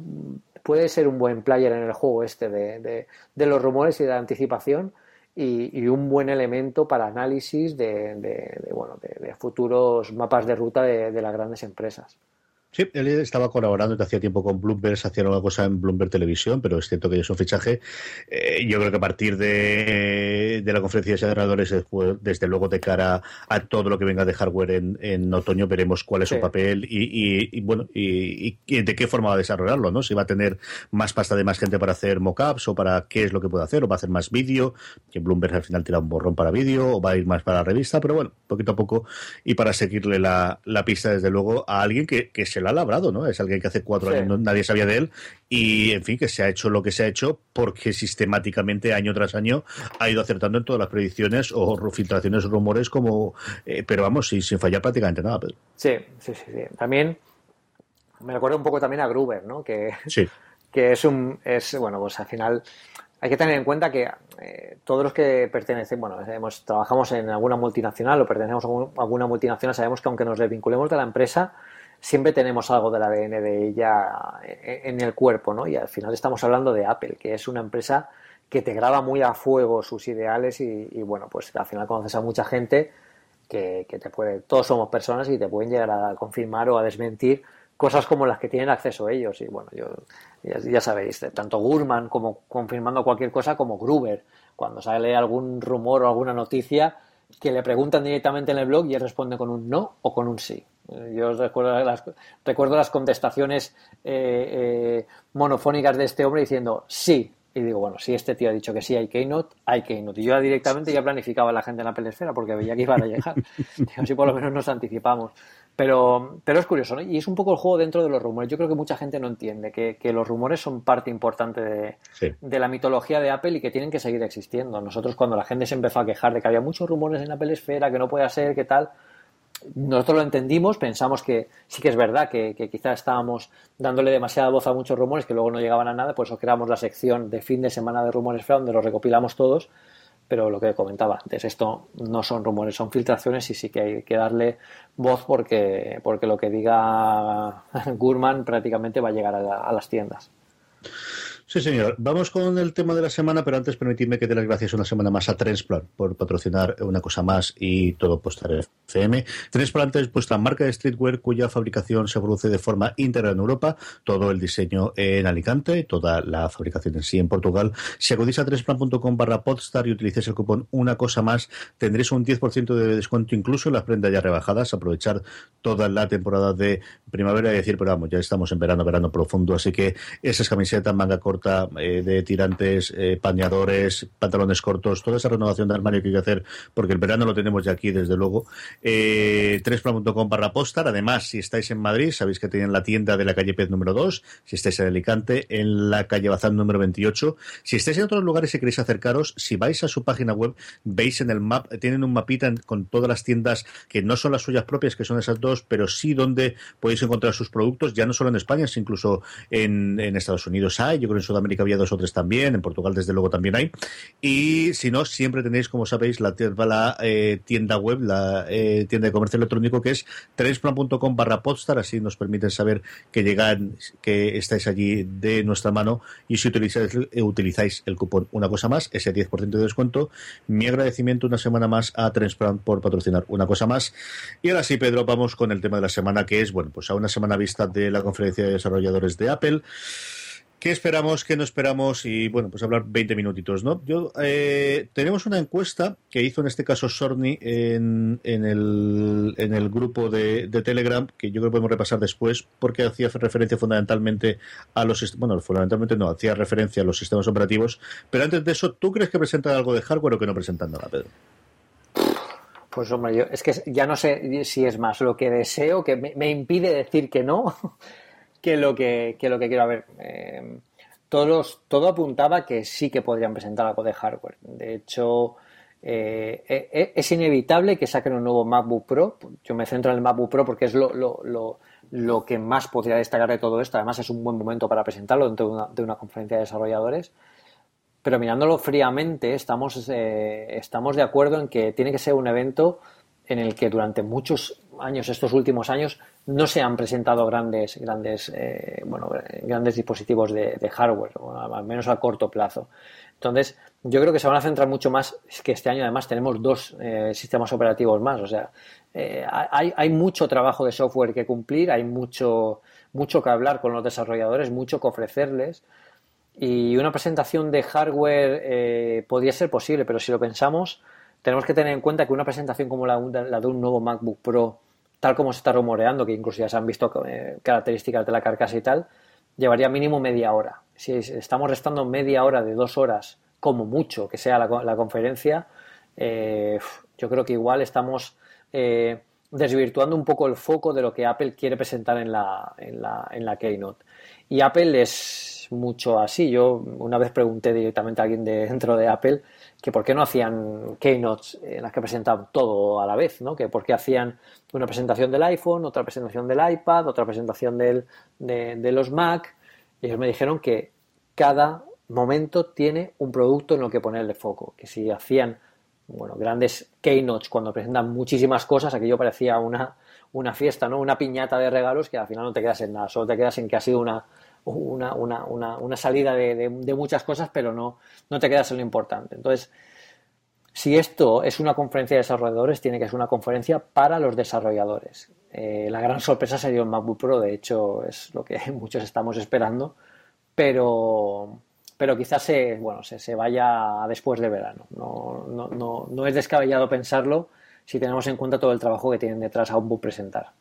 puede ser un buen player en el juego este de, de, los rumores y de la anticipación y, un buen elemento para análisis de, bueno, de, futuros mapas de ruta de las grandes empresas. Sí, él estaba colaborando desde hacía tiempo con Bloomberg, se hacía una cosa en Bloomberg Televisión, pero es cierto que es un fichaje. Eh, yo creo que a partir de, la conferencia de generadores, desde luego de cara a todo lo que venga de hardware en, otoño, veremos cuál es su papel y, bueno, y, de qué forma va a desarrollarlo, ¿no? Si va a tener más pasta de más gente para hacer mockups o para qué es lo que puede hacer, o va a hacer más vídeo, que Bloomberg al final tira un borrón para vídeo, o va a ir más para la revista, pero bueno, poquito a poco y para seguirle la, pista, desde luego, a alguien que, que se lo ha labrado, ¿no? Es alguien que hace cuatro años nadie sabía de él y, en fin, que se ha hecho lo que se ha hecho porque sistemáticamente, año tras año, ha ido acertando en todas las predicciones o filtraciones, rumores, como, eh, pero vamos, sin, sin fallar prácticamente nada. Sí, sí, sí, También me recuerda un poco también a Gruber, ¿no? Que, que es un, es, bueno, pues al final hay que tener en cuenta que eh, todos los que pertenecen, bueno, hemos, trabajamos en alguna multinacional o pertenecemos a alguna multinacional, sabemos que aunque nos desvinculemos de la empresa, siempre tenemos algo del ADN de ella en el cuerpo, ¿no? Y al final estamos hablando de Apple, que es una empresa que te graba muy a fuego sus ideales y, bueno, pues al final conoces a mucha gente que, te puede, todos somos personas y te pueden llegar a confirmar o a desmentir cosas como las que tienen acceso ellos. Y bueno, yo ya, sabéis, tanto Gurman como confirmando cualquier cosa como Gruber, cuando sale algún rumor o alguna noticia que le preguntan directamente en el blog y él responde con un no o con un sí. Yo recuerdo las, recuerdo las contestaciones eh, eh, monofónicas de este hombre diciendo sí. Y digo, bueno, si este tío ha dicho que sí hay Keynote, hay Keynote. Y yo directamente ya planificaba la gente en la pelesfera porque veía que iban a llegar. así por lo menos nos anticipamos. Pero, pero es curioso, ¿no? Y es un poco el juego dentro de los rumores. Yo creo que mucha gente no entiende que, los rumores son parte importante de, de, la mitología de Apple y que tienen que seguir existiendo. Nosotros cuando la gente se empezó a quejar de que había muchos rumores en la Esfera, que no puede ser, que tal, nosotros lo entendimos, pensamos que sí que es verdad que, quizás estábamos dándole demasiada voz a muchos rumores que luego no llegaban a nada, por eso creamos la sección de fin de semana de rumores donde los recopilamos todos, pero lo que comentaba antes, esto no son rumores, son filtraciones y sí que hay que darle voz porque, porque lo que diga Gurman prácticamente va a llegar a las tiendas. Sí, señor. Vamos con el tema de la semana, pero antes permitidme que dé las gracias una semana más a Transplant por patrocinar una cosa más y todo Postar FM. Transplant es vuestra marca de streetwear cuya fabricación se produce de forma íntegra en Europa, todo el diseño en Alicante, toda la fabricación en sí en Portugal. Si acudís a transplant.com barra podstar y utilizáis el cupón una cosa más, tendréis un 10% de descuento incluso en las prendas ya rebajadas. Aprovechar toda la temporada de primavera y decir, pero vamos, ya estamos en verano, verano profundo, así que esas camisetas, manga corta, eh, de tirantes, eh, pañadores, pantalones cortos, toda esa renovación de armario que hay que hacer, porque el verano lo tenemos ya aquí, desde luego. Eh, barra postar. Además, si estáis en Madrid, sabéis que tienen la tienda de la calle Pez número 2. Si estáis en Alicante, en la calle Bazán número 28. Si estáis en otros lugares y queréis acercaros, si vais a su página web, veis en el map, tienen un mapita con todas las tiendas que no son las suyas propias, que son esas dos, pero sí donde podéis encontrar sus productos, ya no solo en España, sino incluso en, Estados Unidos hay, yo creo en Sudamérica había dos o tres también, en Portugal desde luego también hay. Y si no, siempre tenéis, como sabéis, la, la eh, tienda web, la eh, tienda de comercio electrónico que es trensplan.com barra podstar, así nos permiten saber que llegan, que estáis allí de nuestra mano y si utilizáis, eh, utilizáis el cupón una cosa más, ese 10% de descuento. Mi agradecimiento una semana más a Transplan por patrocinar una cosa más. Y ahora sí, Pedro, vamos con el tema de la semana que es, bueno, pues a una semana vista de la conferencia de desarrolladores de Apple. ¿Qué esperamos? ¿Qué no esperamos? Y bueno, pues hablar 20 minutitos, ¿no? Yo eh, tenemos una encuesta que hizo en este caso Sorny en, en, el, en el grupo de, Telegram, que yo creo que podemos repasar después, porque hacía referencia fundamentalmente a los bueno, fundamentalmente no, hacía referencia a los sistemas operativos. Pero antes de eso, ¿tú crees que presentan algo de hardware o que no presentan nada, Pedro? Pues hombre, yo es que ya no sé si es más lo que deseo, que me, impide decir que no, que lo que, lo que quiero. ver, eh, todos, todo apuntaba que sí que podrían presentar algo de hardware. De hecho, eh, eh, eh, es inevitable que saquen un nuevo MacBook Pro. Yo me centro en el MacBook Pro porque es lo, lo, lo, que más podría destacar de todo esto. Además, es un buen momento para presentarlo dentro de una, de una conferencia de desarrolladores. Pero mirándolo fríamente, estamos, estamos de acuerdo en que tiene que ser un evento en el que durante muchos años, estos últimos años, no se han presentado grandes, grandes, bueno, grandes dispositivos de, hardware, al menos a corto plazo. Entonces, yo creo que se van a centrar mucho más, que este año además tenemos dos eh, sistemas operativos más, o sea, eh, hay, hay, mucho trabajo de software que cumplir, hay mucho, mucho que hablar con los desarrolladores, mucho que ofrecerles y una presentación de hardware eh, podría ser posible, pero si lo pensamos, tenemos que tener en cuenta que una presentación como la, de un nuevo MacBook Pro, tal como se está rumoreando, que incluso ya se han visto características de la carcasa y tal, llevaría mínimo media hora. Si estamos restando media hora de dos horas, como mucho que sea la, conferencia, eh, yo creo que igual estamos eh, desvirtuando un poco el foco de lo que Apple quiere presentar en la, en la, en la Keynote. Y Apple es mucho así. Yo una vez pregunté directamente a alguien de, dentro de Apple que por qué no hacían keynotes en las que presentaban todo a la vez, ¿no? Que por qué hacían una presentación del iPhone, otra presentación del iPad, otra presentación del, de, los Mac. Y ellos me dijeron que cada momento tiene un producto en lo que ponerle foco. Que si hacían, bueno, grandes keynotes cuando presentan muchísimas cosas, aquello parecía una, una fiesta, ¿no? Una piñata de regalos que al final no te quedas en nada, solo te quedas en que ha sido una, una, una, una, una salida de, de, muchas cosas, pero no, no te quedas en lo importante. Entonces, si esto es una conferencia de desarrolladores, tiene que ser una conferencia para los desarrolladores. Eh, la gran sorpresa sería un MacBook Pro, de hecho es lo que muchos estamos esperando, pero, pero quizás se, bueno, se, se vaya después de verano. No, no, no, no es descabellado pensarlo si tenemos en cuenta todo el trabajo que tienen detrás a un book presentar.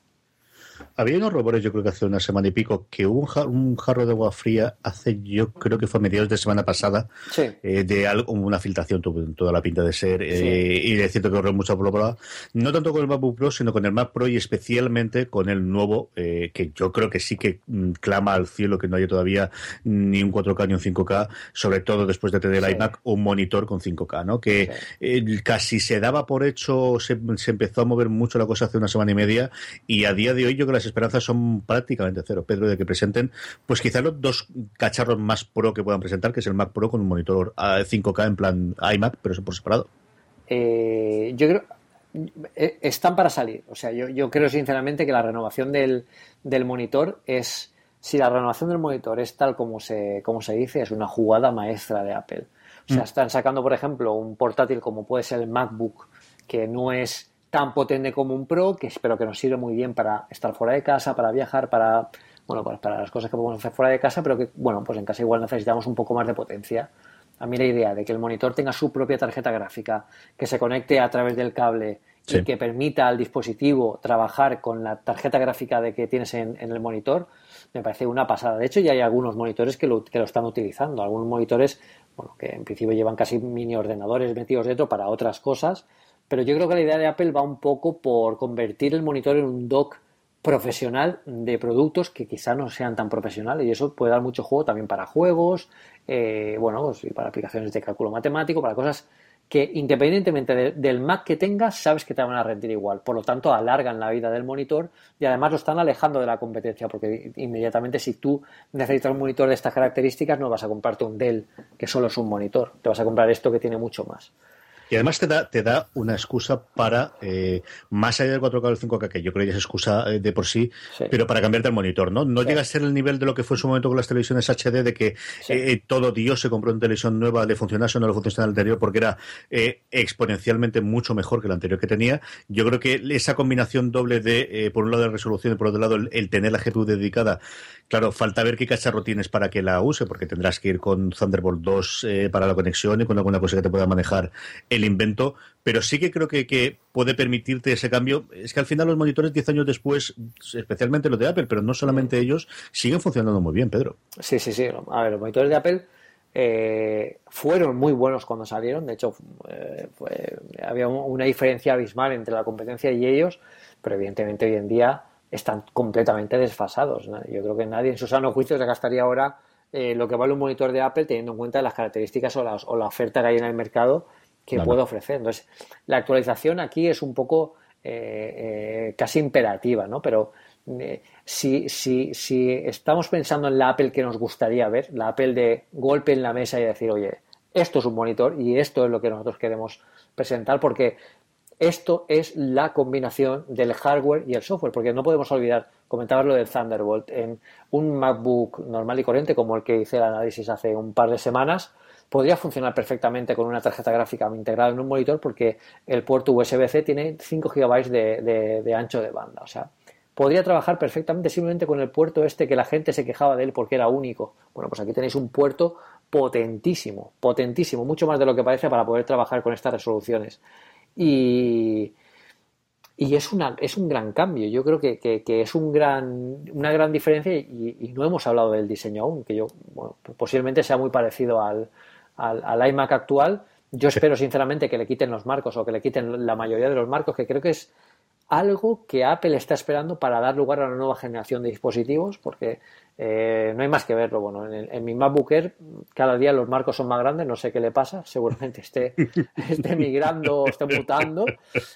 Había unos rumores, yo creo que hace una semana y pico, que hubo un, jarro de agua fría hace, yo creo que fue a mediados de semana pasada, eh, de algo, una filtración, tuvo toda la pinta de ser, eh, y de cierto que corrió mucho por No tanto con el MacBook Pro, sino con el Mac Pro y especialmente con el nuevo, eh, que yo creo que sí que mm, clama al cielo que no haya todavía ni un 4K ni un 5K, sobre todo después de tener el iMac, un monitor con 5K, ¿no? Que casi se daba por hecho, se, se empezó a mover mucho la cosa hace una semana y media, y a día de hoy yo las esperanzas son prácticamente cero, Pedro, de que presenten, pues quizás los dos cacharros más pro que puedan presentar, que es el Mac Pro con un monitor a 5K en plan iMac, pero eso por separado. Eh, yo creo eh, están para salir. O sea, yo, creo sinceramente que la renovación del, monitor es, si la renovación del monitor es tal como se, como se dice, es una jugada maestra de Apple. O sea, mm. están sacando, por ejemplo, un portátil como puede ser el MacBook, que no es tan potente como un Pro, que espero que nos sirve muy bien para estar fuera de casa, para viajar, para bueno, pues para las cosas que podemos hacer fuera de casa, pero que, bueno, pues en casa igual necesitamos un poco más de potencia. A mí la idea de que el monitor tenga su propia tarjeta gráfica, que se conecte a través del cable y que permita al dispositivo trabajar con la tarjeta gráfica de que tienes en, el monitor, me parece una pasada. De hecho, ya hay algunos monitores que lo, que lo están utilizando. Algunos monitores, bueno, que en principio llevan casi mini ordenadores metidos dentro para otras cosas, pero yo creo que la idea de Apple va un poco por convertir el monitor en un dock profesional de productos que quizá no sean tan profesionales y eso puede dar mucho juego también para juegos, eh, bueno, pues, y para aplicaciones de cálculo matemático, para cosas que independientemente del Mac que tengas, sabes que te van a rendir igual. Por lo tanto, alargan la vida del monitor y además lo están alejando de la competencia, porque inmediatamente si tú necesitas un monitor de estas características, no vas a comprarte un Dell, que solo es un monitor, te vas a comprar esto que tiene mucho más. Y además te da, te da una excusa para, eh, más allá del 4K o el 5K, que yo creo que es excusa eh, de por sí, pero para cambiarte el monitor, ¿no? No llega a ser el nivel de lo que fue en su momento con las televisiones HD, de que eh, todo Dios se compró una televisión nueva, le funcionase o no le funcionase el anterior, porque era exponencialmente mucho mejor que la anterior que tenía. Yo creo que esa combinación doble de, por un lado, la resolución y por otro lado, el, tener la GPU dedicada, claro, falta ver qué cacharro tienes para que la use, porque tendrás que ir con Thunderbolt 2 para la conexión y con alguna cosa que te pueda manejar el invento, pero sí que creo que, puede permitirte ese cambio. Es que al final los monitores 10 años después, especialmente los de Apple, pero no solamente ellos, siguen funcionando muy bien, Pedro. Sí, sí, sí. A ver, los monitores de Apple eh, fueron muy buenos cuando salieron. De hecho, eh, había una diferencia abismal entre la competencia y ellos, pero evidentemente hoy en día están completamente desfasados. Yo creo que nadie en su sano juicio se gastaría ahora eh, lo que vale un monitor de Apple teniendo en cuenta las características o, la oferta que hay en el mercado que puede ofrecer. Entonces, la actualización aquí es un poco casi imperativa, ¿no? Pero si, si, si estamos pensando en la Apple que nos gustaría ver, la Apple de golpe en la mesa y decir, oye, esto es un monitor y esto es lo que nosotros queremos presentar porque esto es la combinación del hardware y el software, porque no podemos olvidar, comentar lo del Thunderbolt, en un MacBook normal y corriente como el que hice el análisis hace un par de semanas, podría funcionar perfectamente con una tarjeta gráfica integrada en un monitor porque el puerto USB-C tiene 5 GB de, ancho de banda. O sea, podría trabajar perfectamente simplemente con el puerto este que la gente se quejaba de él porque era único. Bueno, pues aquí tenéis un puerto potentísimo, potentísimo, mucho más de lo que parece para poder trabajar con estas resoluciones. Y, y es, una, es un gran cambio. Yo creo que, es un gran, una gran diferencia y, no hemos hablado del diseño aún, que yo posiblemente sea muy parecido al, al, al, iMac actual. Yo espero sinceramente que le quiten los marcos o que le quiten la mayoría de los marcos, que creo que es algo que Apple está esperando para dar lugar a una nueva generación de dispositivos, porque eh, no hay más que verlo. Bueno, en, mi MacBook Air cada día los marcos son más grandes, no sé qué le pasa, seguramente esté, esté migrando, esté mutando.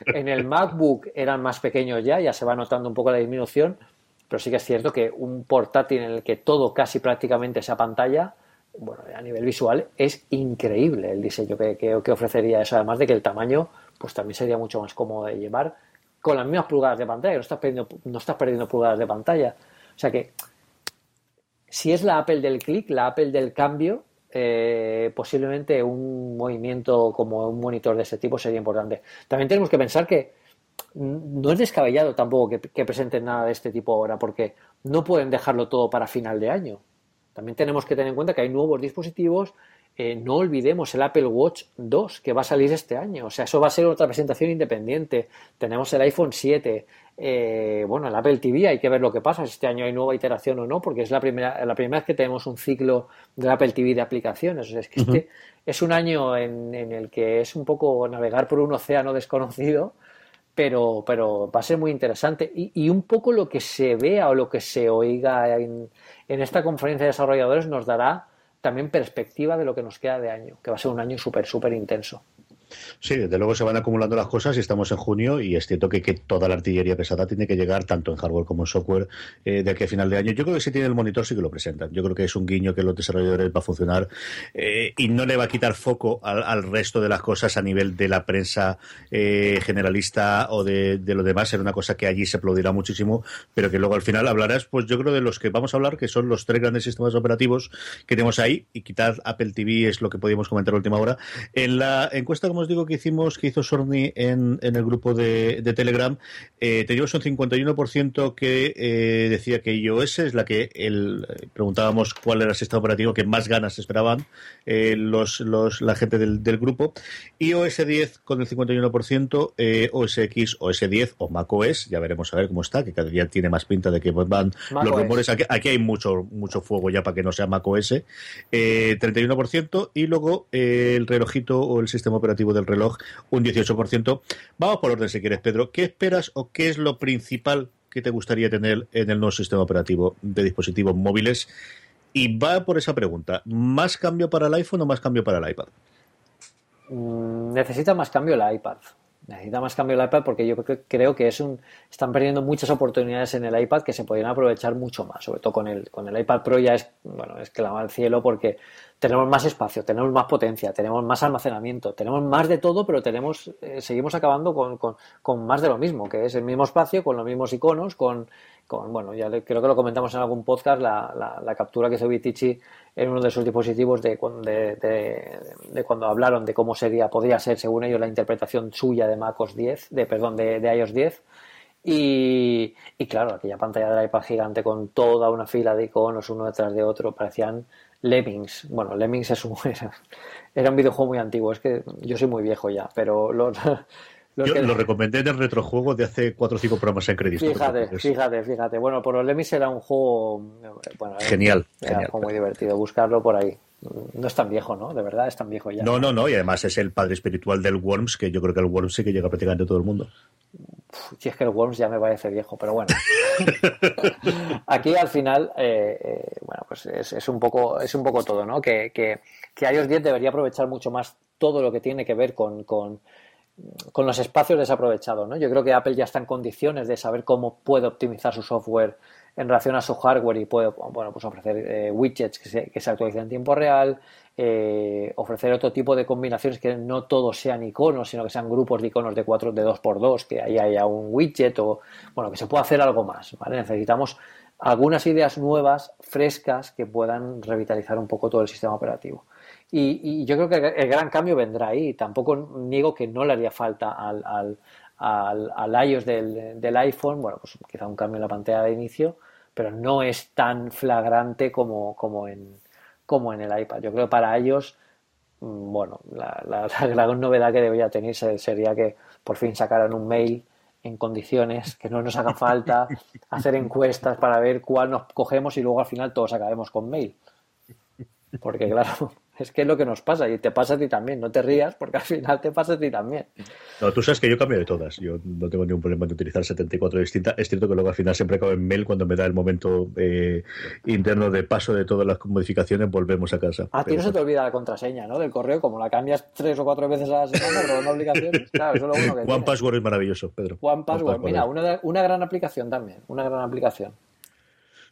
En el MacBook eran más pequeños ya, ya se va notando un poco la disminución, pero sí que es cierto que un portátil en el que todo casi prácticamente sea pantalla, bueno, a nivel visual es increíble el diseño que, que ofrecería eso, además de que el tamaño pues también sería mucho más cómodo de llevar con las mismas pulgadas de pantalla, no estás perdiendo, no estás perdiendo pulgadas de pantalla. O sea que si es la Apple del clic, la Apple del cambio, eh, posiblemente un movimiento como un monitor de ese tipo sería importante. También tenemos que pensar que no es descabellado tampoco que, que, presenten nada de este tipo ahora, porque no pueden dejarlo todo para final de año. También tenemos que tener en cuenta que hay nuevos dispositivos eh, no olvidemos el Apple Watch 2 que va a salir este año. O sea, eso va a ser otra presentación independiente. Tenemos el iPhone 7. Eh, bueno, el Apple TV hay que ver lo que pasa, si este año hay nueva iteración o no, porque es la primera, la primera vez que tenemos un ciclo del Apple TV de aplicaciones. O sea, es que este es un año en, el que es un poco navegar por un océano desconocido, pero, pero va a ser muy interesante. Y, un poco lo que se vea o lo que se oiga en, en esta conferencia de desarrolladores nos dará también perspectiva de lo que nos queda de año, que va a ser un año súper, súper intenso. Sí, desde luego se van acumulando las cosas y estamos en junio y es cierto que, toda la artillería pesada tiene que llegar tanto en hardware como en software eh, de aquí a final de año. Yo creo que si tiene el monitor sí que lo presentan. Yo creo que es un guiño que los desarrolladores va a funcionar eh, y no le va a quitar foco al, resto de las cosas a nivel de la prensa eh, generalista o de, lo demás. Era una cosa que allí se aplaudirá muchísimo, pero que luego al final hablarás, pues yo creo de los que vamos a hablar, que son los tres grandes sistemas operativos que tenemos ahí y quizás Apple TV es lo que podíamos comentar a última hora. En la encuesta, como os digo, que hicimos, que hizo Sorni en, en el grupo de, Telegram, eh, teníamos un 51% que eh, decía que iOS es la que el, preguntábamos cuál era el sistema operativo que más ganas esperaban eh, los, los, la gente del, grupo. iOS 10 con el 51%, eh, OS X, OS 10 o macOS, ya veremos a ver cómo está, que cada día tiene más pinta de que van los rumores. Aquí, aquí, hay mucho, mucho fuego ya para que no sea macOS. 31% y luego el relojito o el sistema operativo del reloj un 18%. Vamos por orden si quieres, Pedro. ¿Qué esperas o qué es lo principal que te gustaría tener en el nuevo sistema operativo de dispositivos móviles? Y va por esa pregunta. ¿Más cambio para el iPhone o más cambio para el iPad? Mm, necesita más cambio el iPad. Necesita más cambio el iPad porque yo creo que es un, están perdiendo muchas oportunidades en el iPad que se podrían aprovechar mucho más. Sobre todo con el, con el iPad Pro ya es, bueno, es clama al cielo porque tenemos más espacio, tenemos más potencia, tenemos más almacenamiento, tenemos más de todo, pero tenemos, eh, seguimos acabando con, con, más de lo mismo, que es el mismo espacio, con los mismos iconos, con, con bueno, ya creo que lo comentamos en algún podcast, la, la, captura que hizo Vitici en uno de sus dispositivos de, de, de, cuando hablaron de cómo sería, podría ser, según ellos, la interpretación suya de MacOS 10, de, perdón, de, de iOS 10. Y, y, claro, aquella pantalla del iPad gigante con toda una fila de iconos uno detrás de otro, parecían Lemmings. Bueno, Lemmings es un, era, un videojuego muy antiguo. Es que yo soy muy viejo ya, pero los, yo lo recomendé en el retrojuego de hace 4 o 5 programas en crédito. Fíjate, fíjate, fíjate. Bueno, por los Lemmings era un juego. Bueno, genial. Era, un juego muy divertido. Buscarlo por ahí. no es tan viejo, ¿no? De verdad es tan viejo ya. No, no, no, y además es el padre espiritual del Worms, que yo creo que el Worms sí que llega prácticamente a todo el mundo. Si es que el Worms ya me parece viejo, pero bueno. Aquí al final, eh, eh, bueno, pues es, un poco, es un poco todo, ¿no? Que, que, que iOS 10 debería aprovechar mucho más todo lo que tiene que ver con, con, con los espacios desaprovechados, ¿no? Yo creo que Apple ya está en condiciones de saber cómo puede optimizar su software en relación a su hardware y puede bueno, pues ofrecer eh, widgets que se, que se, actualicen en tiempo real, eh, ofrecer otro tipo de combinaciones que no todos sean iconos, sino que sean grupos de iconos de 4, de 2x2, que ahí haya un widget o bueno, que se pueda hacer algo más, ¿vale? Necesitamos algunas ideas nuevas, frescas, que puedan revitalizar un poco todo el sistema operativo. Y, yo creo que el gran cambio vendrá ahí. Tampoco niego que no le haría falta al, al, al, iOS del, del, iPhone, bueno, pues quizá un cambio en la pantalla de inicio, pero no es tan flagrante como, como, en, como en el iPad. Yo creo que para ellos, mm, bueno, la, la, gran novedad que debería tener sería que por fin sacaran un mail en condiciones, que no nos haga falta hacer encuestas para ver cuál nos cogemos y luego al final todos acabemos con mail. Porque claro, es que es lo que nos pasa y te pasa a ti también. No te rías porque al final te pasa a ti también. No, tú sabes que yo cambio de todas. Yo no tengo ningún problema en utilizar 74 distintas. Es cierto que luego al final siempre acabo en mail cuando me da el momento eh, interno de paso de todas las modificaciones, volvemos a casa. A ti no se te olvida la contraseña, ¿no? Del correo, como la cambias tres o cuatro veces a la semana, robando aplicaciones. Claro, eso es lo bueno que One Password es maravilloso, Pedro. One Password, mira, una, una gran aplicación también. Una gran aplicación.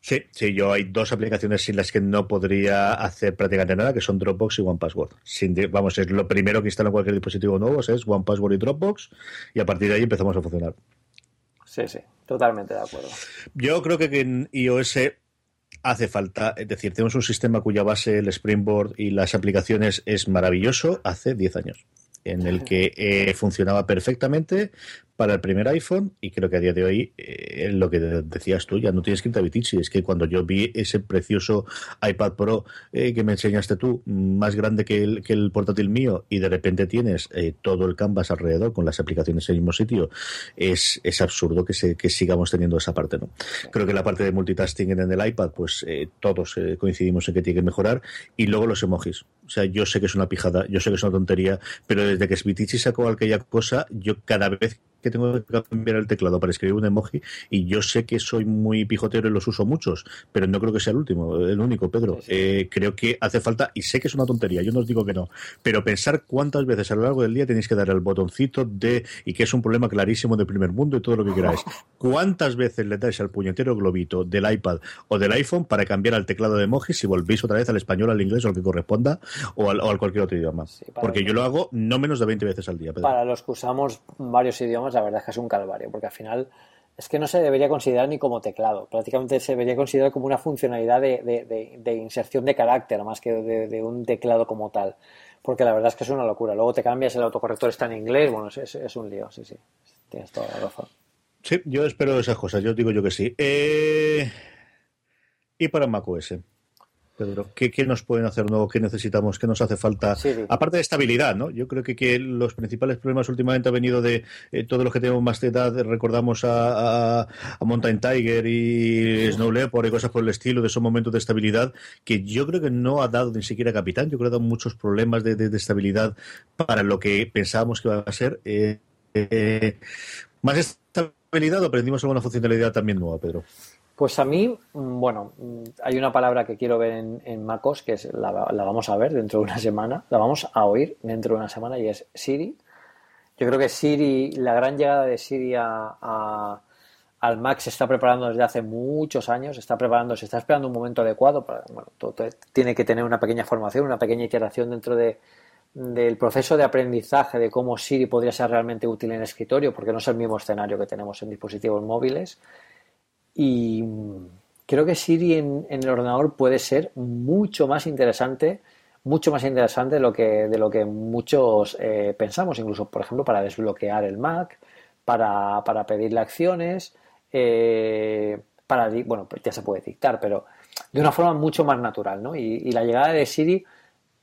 Sí, sí, yo hay dos aplicaciones sin las que no podría hacer prácticamente nada, que son Dropbox y OnePassword. Sin, vamos, es lo primero que instala en cualquier dispositivo nuevo, es OnePassword y Dropbox, y a partir de ahí empezamos a funcionar. Sí, sí, totalmente de acuerdo. Yo creo que en iOS hace falta, es decir, tenemos un sistema cuya base, el Springboard y las aplicaciones es maravilloso hace 10 años en el que eh, funcionaba perfectamente para el primer iPhone y creo que a día de hoy eh, lo que decías tú ya no tienes que irte a Vitici es que cuando yo vi ese precioso iPad Pro eh, que me enseñaste tú más grande que el, que el portátil mío y de repente tienes eh, todo el canvas alrededor con las aplicaciones en el mismo sitio es, es absurdo que, se, que sigamos teniendo esa parte no creo que la parte de multitasking en el iPad pues todos coincidimos en que tiene que mejorar y luego los emojis sea yo sé que es una pijada yo sé que es una tontería pero desde que Vitici sacó aquella cosa yo cada vez que tengo que cambiar el teclado para escribir un emoji y yo sé que soy muy pijotero y los uso muchos, pero no creo que sea el último, el único, Pedro. Eh, creo que hace falta, y sé que es una tontería, yo no os digo que no, pero pensar cuántas veces a lo largo del día tenéis que dar el botoncito de, y que es un problema clarísimo del primer mundo y todo lo que queráis, cuántas veces le dais al puñetero globito del iPad o del iPhone para cambiar al teclado de emojis si volvéis otra vez al español, al inglés o al que corresponda o al, o cualquier otro idioma. Porque yo lo hago no menos de 20 veces al día. Para los que usamos varios idiomas, la verdad es que es un calvario, porque al final es que no se debería considerar ni como teclado, prácticamente se debería considerar como una funcionalidad de, inserción de carácter más que de, un teclado como tal, porque la verdad es que es una locura. Luego te cambias, el autocorrector está en inglés, bueno, es, un lío, sí, sí, tienes toda la razón. Sí, yo espero esas cosas, yo digo yo que sí. Eh, y para macOS. Pedro? ¿Qué, nos pueden hacer nuevo? ¿Qué necesitamos? ¿Qué nos hace falta? Aparte de estabilidad, ¿no? Yo creo que, que los principales problemas últimamente han venido de eh, todos los que tenemos más de edad. Recordamos a, Mountain Tiger y Snow Leopard y cosas por el estilo de esos momentos de estabilidad que yo creo que no ha dado ni siquiera capitán. Yo creo que ha dado muchos problemas de, estabilidad para lo que pensábamos que iba a ser. Eh, eh, más estabilidad o aprendimos alguna funcionalidad también nueva, Pedro. Pues a mí, mm, bueno, mm, hay una palabra que quiero ver en, MacOS, que es la, vamos a ver dentro de una semana, la vamos a oír dentro de una semana y es Siri. Yo creo que Siri, la gran llegada de Siri a, al Mac se está preparando desde hace muchos años, está preparando, se está esperando un momento adecuado, para, bueno, tiene que tener una pequeña formación, una pequeña iteración dentro de, del proceso de aprendizaje de cómo Siri podría ser realmente útil en escritorio, porque no es el mismo escenario que tenemos en dispositivos móviles. Y creo que Siri en, el ordenador puede ser mucho más interesante, mucho más interesante de lo que, de lo que muchos eh, pensamos, incluso, por ejemplo, para desbloquear el Mac, para, para pedirle acciones, eh, para, bueno, pues ya se puede dictar, pero de una forma mucho más natural, ¿no? Y, la llegada de Siri,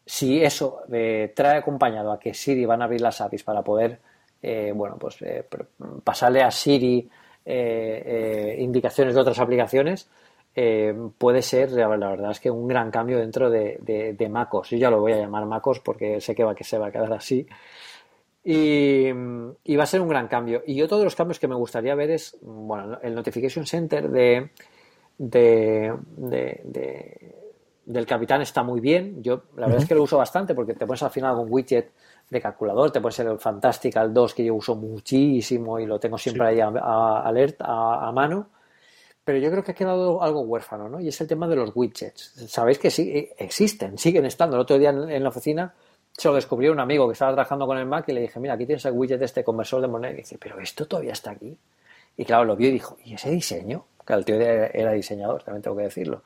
si eso eh, trae acompañado a que Siri van a abrir las APIs para poder, bueno, pues pasarle a Siri eh, eh, indicaciones de otras aplicaciones, eh, puede ser, la verdad es que un gran cambio dentro de, de, MacOS. Yo ya lo voy a llamar MacOS porque sé que, va, que se va a quedar así. Y, va a ser un gran cambio. Y otro de los cambios que me gustaría ver es, bueno, el Notification Center de, de, del Capitán está muy bien. Yo la verdad es que lo uso bastante porque te pones al final con widget de calculador, te pones el Fantastical 2 que yo uso muchísimo y lo tengo siempre ahí a, a, mano. Pero yo creo que ha quedado algo huérfano, ¿no? Y es el tema de los widgets. Sabéis que sí, eh, existen, siguen estando. El otro día en, la oficina se lo descubrió un amigo que estaba trabajando con el Mac y le dije, mira, aquí tienes el widget de este conversor de moneda. Y dice, pero esto todavía está aquí. Y claro, lo vio y dijo, ¿y ese diseño? Que el tío era diseñador, también tengo que decirlo.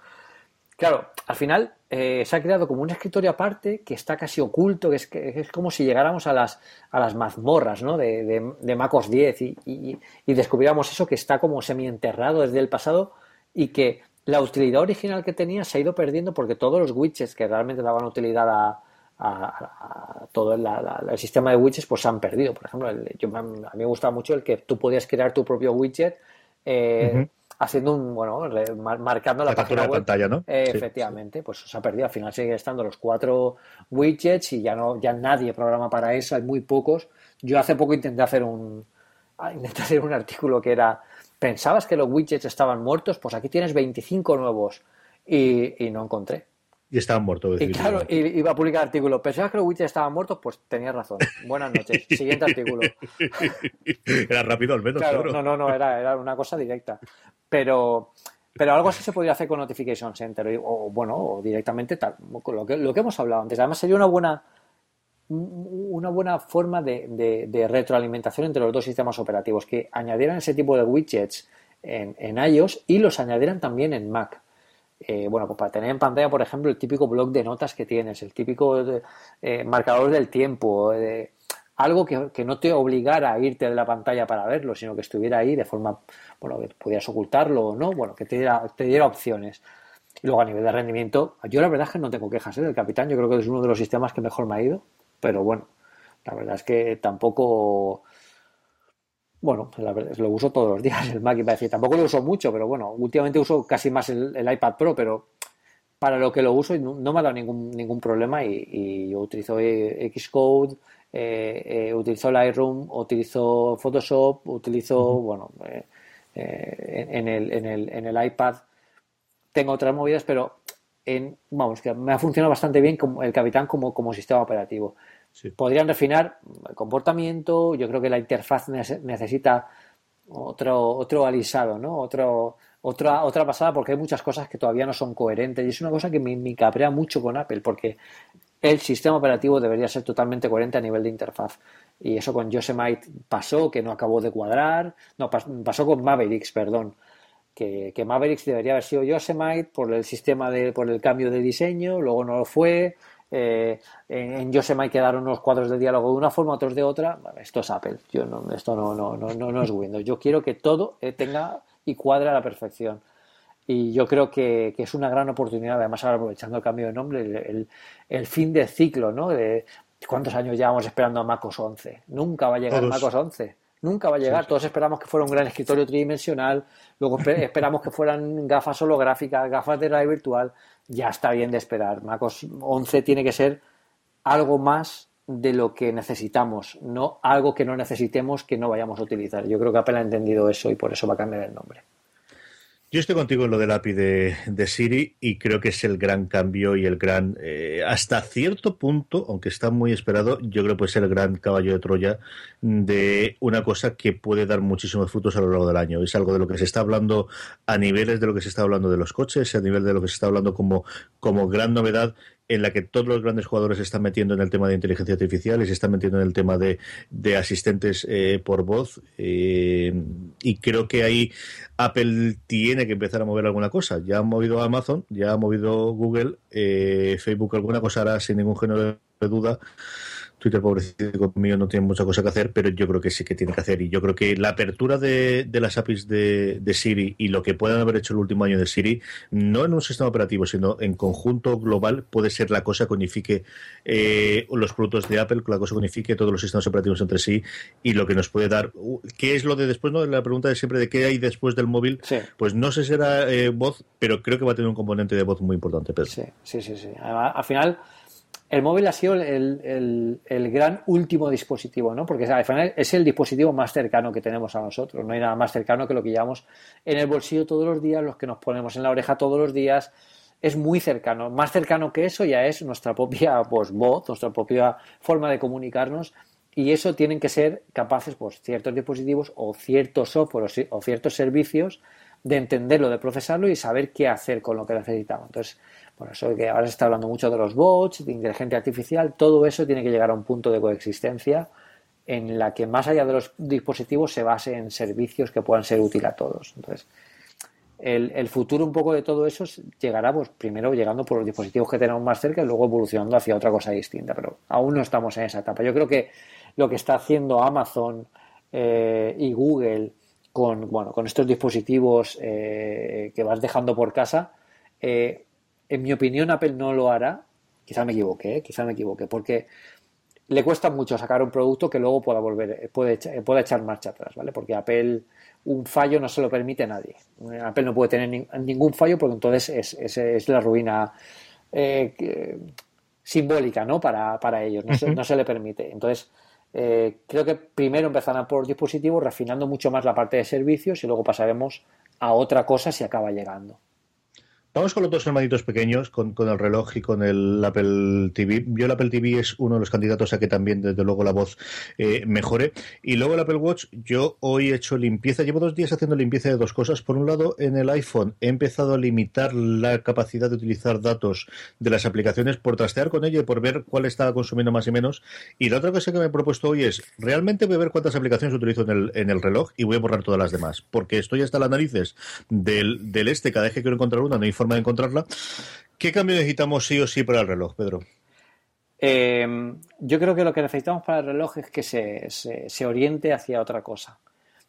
Claro, al final eh, se ha creado como un escritorio aparte que está casi oculto, que es, que es como si llegáramos a las, a las mazmorras ¿no? de, MacOS 10 y, descubriéramos eso que está como semienterrado desde el pasado y que la utilidad original que tenía se ha ido perdiendo porque todos los widgets que realmente daban utilidad a, todo el, sistema de widgets pues se han perdido. Por ejemplo, a mí me gustaba mucho el que tú podías crear tu propio widget. Eh, haciendo un, bueno, marcando la, página web. pantalla, ¿no? efectivamente, pues se ha perdido. Al final sigue estando los cuatro widgets y ya no, ya nadie programa para eso, hay muy pocos. Yo hace poco intenté hacer un, ah, intenté hacer un artículo que era, ¿pensabas que los widgets estaban muertos? Pues aquí tienes 25 nuevos y, y no encontré y estaban muertos. Y claro, iba a publicar artículo. ¿Pensabas que los widgets estaban muertos? Pues tenías razón. Buenas noches. Siguiente artículo. Era rápido al menos. Claro, no, no, no, era, era una cosa directa. Pero, pero algo así se podría hacer con Notification Center o, bueno, o directamente tal, lo que, lo que hemos hablado antes. Además sería una buena una buena forma de, de, retroalimentación entre los dos sistemas operativos, que añadieran ese tipo de widgets en, en iOS y los añadieran también en Mac. Eh, bueno, pues para tener en pantalla, por ejemplo, el típico blog de notas que tienes, el típico eh, marcador del tiempo, algo que, no te obligara a irte de la pantalla para verlo, sino que estuviera ahí de forma, bueno, que pudieras ocultarlo o no, bueno, que te diera, te diera opciones. Y luego a nivel de rendimiento, yo la verdad es que no tengo quejas ¿eh? del Capitán, yo creo que es uno de los sistemas que mejor me ha ido, pero bueno, la verdad es que tampoco bueno, la verdad, lo uso todos los días el Mac, y decir, tampoco lo uso mucho, pero bueno, últimamente uso casi más el, iPad Pro, pero para lo que lo uso no, me ha dado ningún, ningún problema y, yo utilizo Xcode, eh, eh, utilizo Lightroom, utilizo Photoshop, utilizo, bueno, eh, eh, en, el, en, el, en el iPad tengo otras movidas, pero en, vamos, que me ha funcionado bastante bien como el Capitán como, como sistema operativo. Podrían refinar el comportamiento, yo creo que la interfaz necesita otro, otro alisado, ¿no? Otro, otra, otra pasada porque hay muchas cosas que todavía no son coherentes y es una cosa que me, me mucho con Apple porque el sistema operativo debería ser totalmente coherente a nivel de interfaz. Y eso con Yosemite pasó, que no acabó de cuadrar, no, pasó con Mavericks, perdón, que, que Mavericks debería haber sido Yosemite por el sistema de, por el cambio de diseño, luego no lo fue, eh, en, Yosemite quedaron unos cuadros de diálogo de una forma, otros de otra. esto es Apple. Yo no, esto no, no, no, no, es Windows. Yo quiero que todo eh, tenga y cuadre a la perfección. Y yo creo que, es una gran oportunidad, además ahora aprovechando el cambio de nombre, el, fin de ciclo, ¿no? De cuántos años llevamos esperando a MacOS 11. Nunca va a llegar MacOS 11. Nunca va a llegar. Todos esperamos que fuera un gran escritorio tridimensional. Luego esperamos que fueran gafas holográficas, gafas de realidad virtual ya está bien de esperar. MacOS 11 tiene que ser algo más de lo que necesitamos, no algo que no necesitemos que no vayamos a utilizar. Yo creo que Apple ha entendido eso y por eso va a cambiar el nombre. Yo estoy contigo en lo del API de, Siri y creo que es el gran cambio y el gran, eh, hasta cierto punto, aunque está muy esperado, yo creo que es el gran caballo de Troya de una cosa que puede dar muchísimos frutos a lo largo del año. Es algo de lo que se está hablando a niveles de lo que se está hablando de los coches, a nivel de lo que se está hablando como, como gran novedad en la que todos los grandes jugadores se están metiendo en el tema de inteligencia artificial y se están metiendo en el tema de, asistentes eh, por voz. Eh, y creo que ahí Apple tiene que empezar a mover alguna cosa. Ya ha movido Amazon, ya ha movido Google, eh, Facebook alguna cosa hará sin ningún género de duda Twitter, pobrecito mío, no tiene mucha cosa que hacer, pero yo creo que sí que tiene que hacer. Y yo creo que la apertura de, las APIs de, Siri y lo que puedan haber hecho el último año de Siri, no en un sistema operativo, sino en conjunto global, puede ser la cosa que unifique eh, los productos de Apple, la cosa que unifique todos los sistemas operativos entre sí y lo que nos puede dar. ¿Qué es lo de después? no La pregunta de siempre de qué hay después del móvil. Pues no sé si será eh, voz, pero creo que va a tener un componente de voz muy importante. Pedro. Sí, sí, sí. sí. al final el móvil ha sido el, gran último dispositivo, ¿no? Porque al final es el dispositivo más cercano que tenemos a nosotros. No hay nada más cercano que lo que llevamos en el bolsillo todos los días, los que nos ponemos en la oreja todos los días. Es muy cercano. Más cercano que eso ya es nuestra propia pues, voz, nuestra propia forma de comunicarnos. Y eso tienen que ser capaces, pues, ciertos dispositivos o ciertos software o ciertos servicios de entenderlo, de procesarlo y saber qué hacer con lo que necesitamos. Entonces, por eso que ahora se está hablando mucho de los bots, de inteligencia artificial, todo eso tiene que llegar a un punto de coexistencia en la que más allá de los dispositivos se base en servicios que puedan ser útiles a todos. Entonces, el, futuro un poco de todo eso llegará, pues primero llegando por los dispositivos que tenemos más cerca y luego evolucionando hacia otra cosa distinta, pero aún no estamos en esa etapa. Yo creo que lo que está haciendo Amazon eh, y Google con, bueno, con estos dispositivos eh, que vas dejando por casa, eh, en mi opinión, Apple no lo hará. Quizá me equivoque, ¿eh? quizá me equivoque, porque le cuesta mucho sacar un producto que luego pueda volver, puede, puede echar marcha atrás, ¿vale? Porque Apple un fallo no se lo permite a nadie. Apple no puede tener ningún fallo porque entonces es, la ruina eh, simbólica, ¿no? Para, ellos, no, se, le permite. Entonces, eh, creo que primero empezarán por dispositivos, refinando mucho más la parte de servicios y luego pasaremos a otra cosa si acaba llegando. Vamos con los dos hermanitos pequeños, con, el reloj y con el Apple TV. Yo el Apple TV es uno de los candidatos a que también, desde luego, la voz eh, mejore. Y luego el Apple Watch, yo hoy he hecho limpieza. Llevo dos días haciendo limpieza de dos cosas. Por un lado, en el iPhone he empezado a limitar la capacidad de utilizar datos de las aplicaciones por trastear con ello y por ver cuál estaba consumiendo más y menos. Y la otra cosa que me he propuesto hoy es, realmente voy a ver cuántas aplicaciones utilizo en el, en el reloj y voy a borrar todas las demás. Porque estoy hasta las narices del, del este, cada vez que quiero encontrar una, no hay forma de encontrarla. ¿Qué cambio necesitamos sí o sí para el reloj, Pedro? Eh, yo creo que lo que necesitamos para el reloj es que se, oriente hacia otra cosa.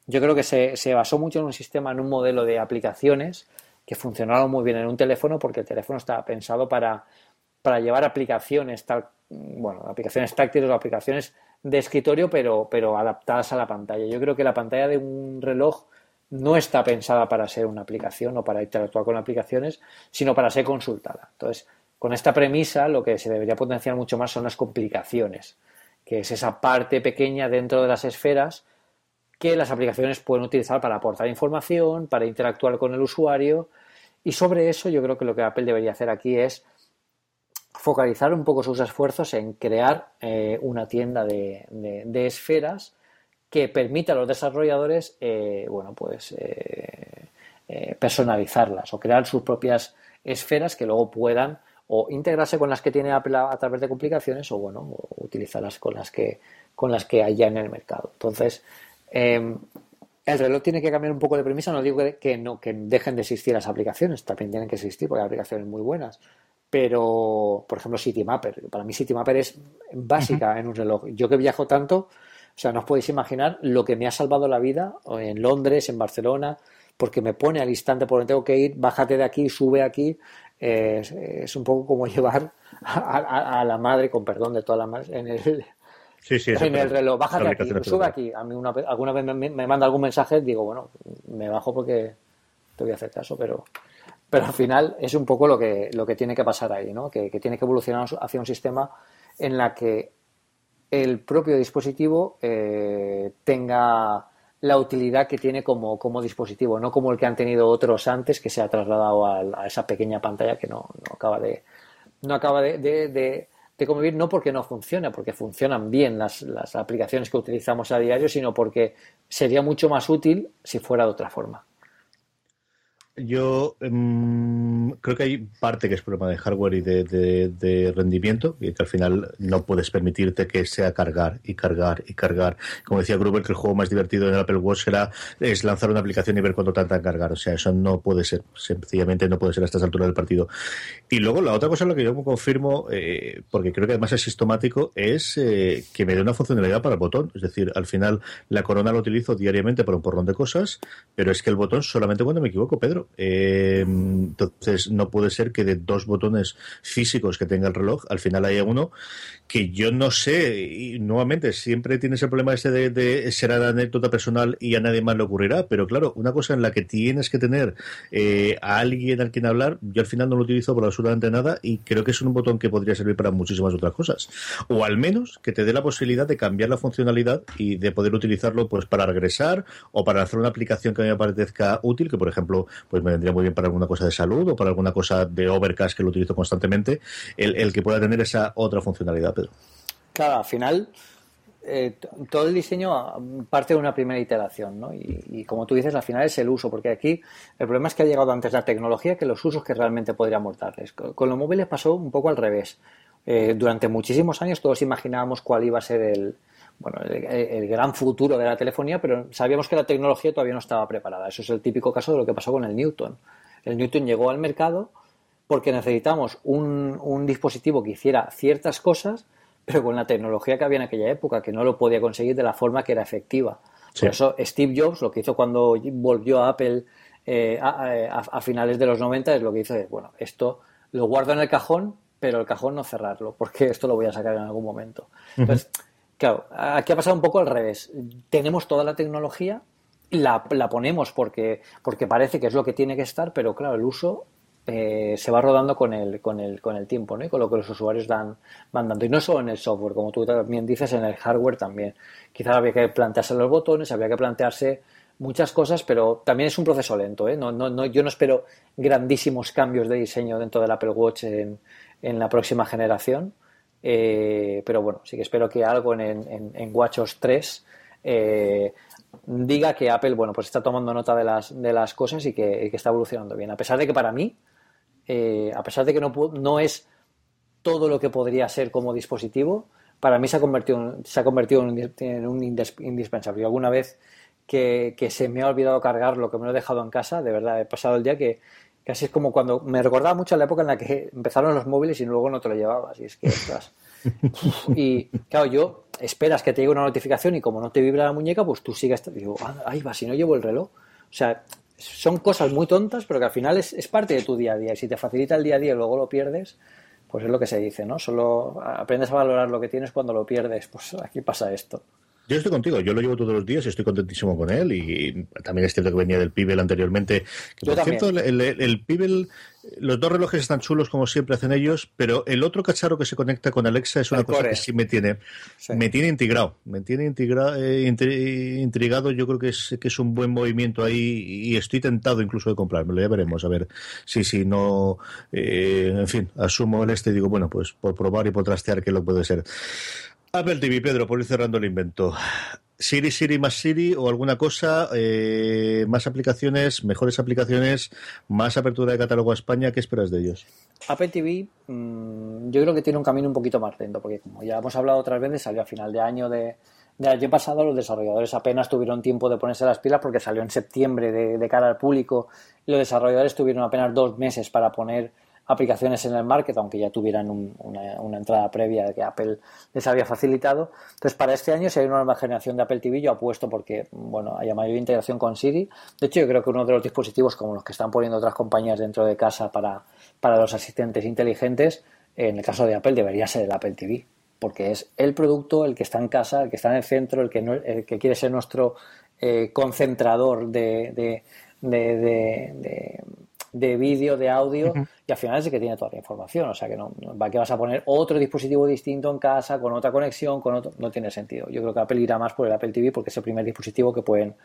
Yo creo que se, basó mucho en un sistema, en un modelo de aplicaciones que funcionaron muy bien en un teléfono porque el teléfono estaba pensado para, para llevar aplicaciones, tal, bueno, aplicaciones táctiles o aplicaciones de escritorio, pero, pero adaptadas a la pantalla. Yo creo que la pantalla de un reloj no está pensada para ser una aplicación o para interactuar con aplicaciones, sino para ser consultada. Entonces, con esta premisa, lo que se debería potenciar mucho más son las complicaciones, que es esa parte pequeña dentro de las esferas que las aplicaciones pueden utilizar para aportar información, para interactuar con el usuario. Y sobre eso yo creo que lo que Apple debería hacer aquí es focalizar un poco sus esfuerzos en crear eh, una tienda de esferas que permita a los desarrolladores, eh, bueno, pues eh, eh, personalizarlas o crear sus propias esferas que luego puedan o integrarse con las que tiene Apple a, través de complicaciones o bueno, utilizarlas con las que con las que hay ya en el mercado. Entonces, em, el reloj tiene que cambiar un poco de premisa. No digo que, no que dejen de existir las aplicaciones, también tienen que existir porque hay aplicaciones muy buenas. Pero, por ejemplo, CityMapper. Para mí CityMapper es básica en un reloj. Yo que viajo tanto, o sea, no os podéis imaginar lo que me ha salvado la vida en Londres, en Barcelona, porque me pone al instante por donde tengo que ir, bájate de aquí, sube aquí. es, un poco como llevar a, la madre, con perdón de toda la madre, en el, en el reloj, bájate aquí, sube aquí. A mí una, alguna vez me, manda algún mensaje, digo, bueno, me bajo porque te voy a hacer caso, pero, pero al final es un poco lo que, lo que tiene que pasar ahí, ¿no? Que, que tiene que evolucionar hacia un sistema en la que el propio dispositivo eh, tenga la utilidad que tiene como, dispositivo, no como el que han tenido otros antes que se ha trasladado a, esa pequeña pantalla que no, acaba de no acaba de, de, convivir, no porque no funcione, porque funcionan bien las, las aplicaciones que utilizamos a diario, sino porque sería mucho más útil si fuera de otra forma. Yo em, creo que hay parte que es problema de hardware y de, rendimiento, y que al final no puedes permitirte que sea cargar y cargar y cargar. Como decía Gruber, que el juego más divertido en el Apple Watch era es lanzar una aplicación y ver cuánto tarda en cargar. O sea, eso no puede ser, sencillamente no puede ser a estas alturas del partido. Y luego la otra cosa en la que yo confirmo, eh, porque creo que además es sistemático, es eh, que me dé una funcionalidad para el botón. Es decir, al final la corona lo utilizo diariamente para un porrón de cosas, pero es que el botón solamente cuando me equivoco, Pedro. Eh, entonces, no puede ser que de dos botones físicos que tenga el reloj, al final haya uno que yo no sé, y nuevamente, siempre tienes el problema ese de, de será anécdota personal y a nadie más le ocurrirá, pero claro, una cosa en la que tienes que tener eh, a alguien al quien hablar, yo al final no lo utilizo por absolutamente nada y creo que es un botón que podría servir para muchísimas otras cosas. O al menos que te dé la posibilidad de cambiar la funcionalidad y de poder utilizarlo pues para regresar o para hacer una aplicación que a mí me parezca útil, que por ejemplo, pues me vendría muy bien para alguna cosa de salud o para alguna cosa de overcast que lo utilizo constantemente, el, que pueda tener esa otra funcionalidad, Pedro. Claro, al final eh, todo el diseño parte de una primera iteración, ¿no? Y, como tú dices, al final es el uso, porque aquí el problema es que ha llegado antes la tecnología que los usos que realmente podríamos darles. Con, los móviles pasó un poco al revés. Eh, durante muchísimos años todos imaginábamos cuál iba a ser el, bueno, el, gran futuro de la telefonía, pero sabíamos que la tecnología todavía no estaba preparada. Eso es el típico caso de lo que pasó con el Newton. El Newton llegó al mercado porque necesitamos un, dispositivo que hiciera ciertas cosas, pero con la tecnología que había en aquella época, que no lo podía conseguir de la forma que era efectiva. Por eso Steve Jobs lo que hizo cuando volvió a Apple eh, a, finales de los 90 es lo que hizo bueno, esto lo guardo en el cajón, pero el cajón no cerrarlo, porque esto lo voy a sacar en algún momento. Entonces, Claro, aquí ha pasado un poco al revés. Tenemos toda la tecnología, la, la ponemos porque, porque parece que es lo que tiene que estar, pero claro, el uso eh, se va rodando con el, con el, con el tiempo, ¿no? Y con lo que los usuarios dan, van dando. Y no solo en el software, como tú también dices, en el hardware también. Quizás había que plantearse los botones, había que plantearse muchas cosas, pero también es un proceso lento, ¿eh? No, no, no, yo no espero grandísimos cambios de diseño dentro del Apple Watch en, en la próxima generación. Eh, pero bueno, sí que espero que algo en, en, en WatchOS 3 eh, diga que Apple, bueno, pues está tomando nota de las, de las cosas y que, está evolucionando bien. A pesar de que para mí, eh, a pesar de que no, no es todo lo que podría ser como dispositivo, para mí se ha convertido, se ha convertido en un indispensable. Y alguna vez que, que, se me ha olvidado cargar lo que me lo he dejado en casa, de verdad, he pasado el día que, Casi es como cuando me recordaba mucho la época en la que empezaron los móviles y luego no te lo llevabas. Y es que, y claro, yo esperas que te llegue una notificación y como no te vibra la muñeca, pues tú sigues. Digo, ah, ahí va, si no llevo el reloj. O sea, son cosas muy tontas, pero que al final es, es parte de tu día a día. Y si te facilita el día a día y luego lo pierdes, pues es lo que se dice, ¿no? Solo aprendes a valorar lo que tienes cuando lo pierdes. Pues aquí pasa esto. Yo estoy contigo, yo lo llevo todos los días y estoy contentísimo con él. Y también es cierto que venía del Pibel anteriormente. por cierto, el, el, Pibel, los dos relojes están chulos como siempre hacen ellos, pero el otro cacharro que se conecta con Alexa es una cosa que sí me tiene, me tiene integrado, me tiene integra, eh, intrigado. Yo creo que es, que es un buen movimiento ahí y estoy tentado incluso de comprármelo. Ya veremos, a ver si, si no, eh, en fin, asumo el este y digo, bueno, pues por probar y por trastear qué lo puede ser. Apple TV, Pedro, por ir cerrando el invento. Siri, Siri más Siri o alguna cosa, eh, más aplicaciones, mejores aplicaciones, más apertura de catálogo a España, ¿qué esperas de ellos? Apple TV, mm, yo creo que tiene un camino un poquito más lento, porque como ya hemos hablado otras veces, salió a final de año de, año pasado, los desarrolladores apenas tuvieron tiempo de ponerse las pilas porque salió en septiembre de, cara al público los desarrolladores tuvieron apenas dos meses para poner aplicaciones en el market, aunque ya tuvieran una, entrada previa que Apple les había facilitado. Entonces, para este año, si hay una nueva generación de Apple TV, yo apuesto porque, bueno, haya mayor integración con Siri. De hecho, yo creo que uno de los dispositivos como los que están poniendo otras compañías dentro de casa para, para los asistentes inteligentes, en el caso de Apple, debería ser el Apple TV, porque es el producto, el que está en casa, el que está en el centro, el que, el que quiere ser nuestro eh, concentrador de vídeo, de audio, y al final es el que tiene toda la información. O sea que no, va que vas a poner otro dispositivo distinto en casa, con otra conexión, con otro. No tiene sentido. Yo creo que Apple irá más por el Apple TV porque es el primer dispositivo que pueden,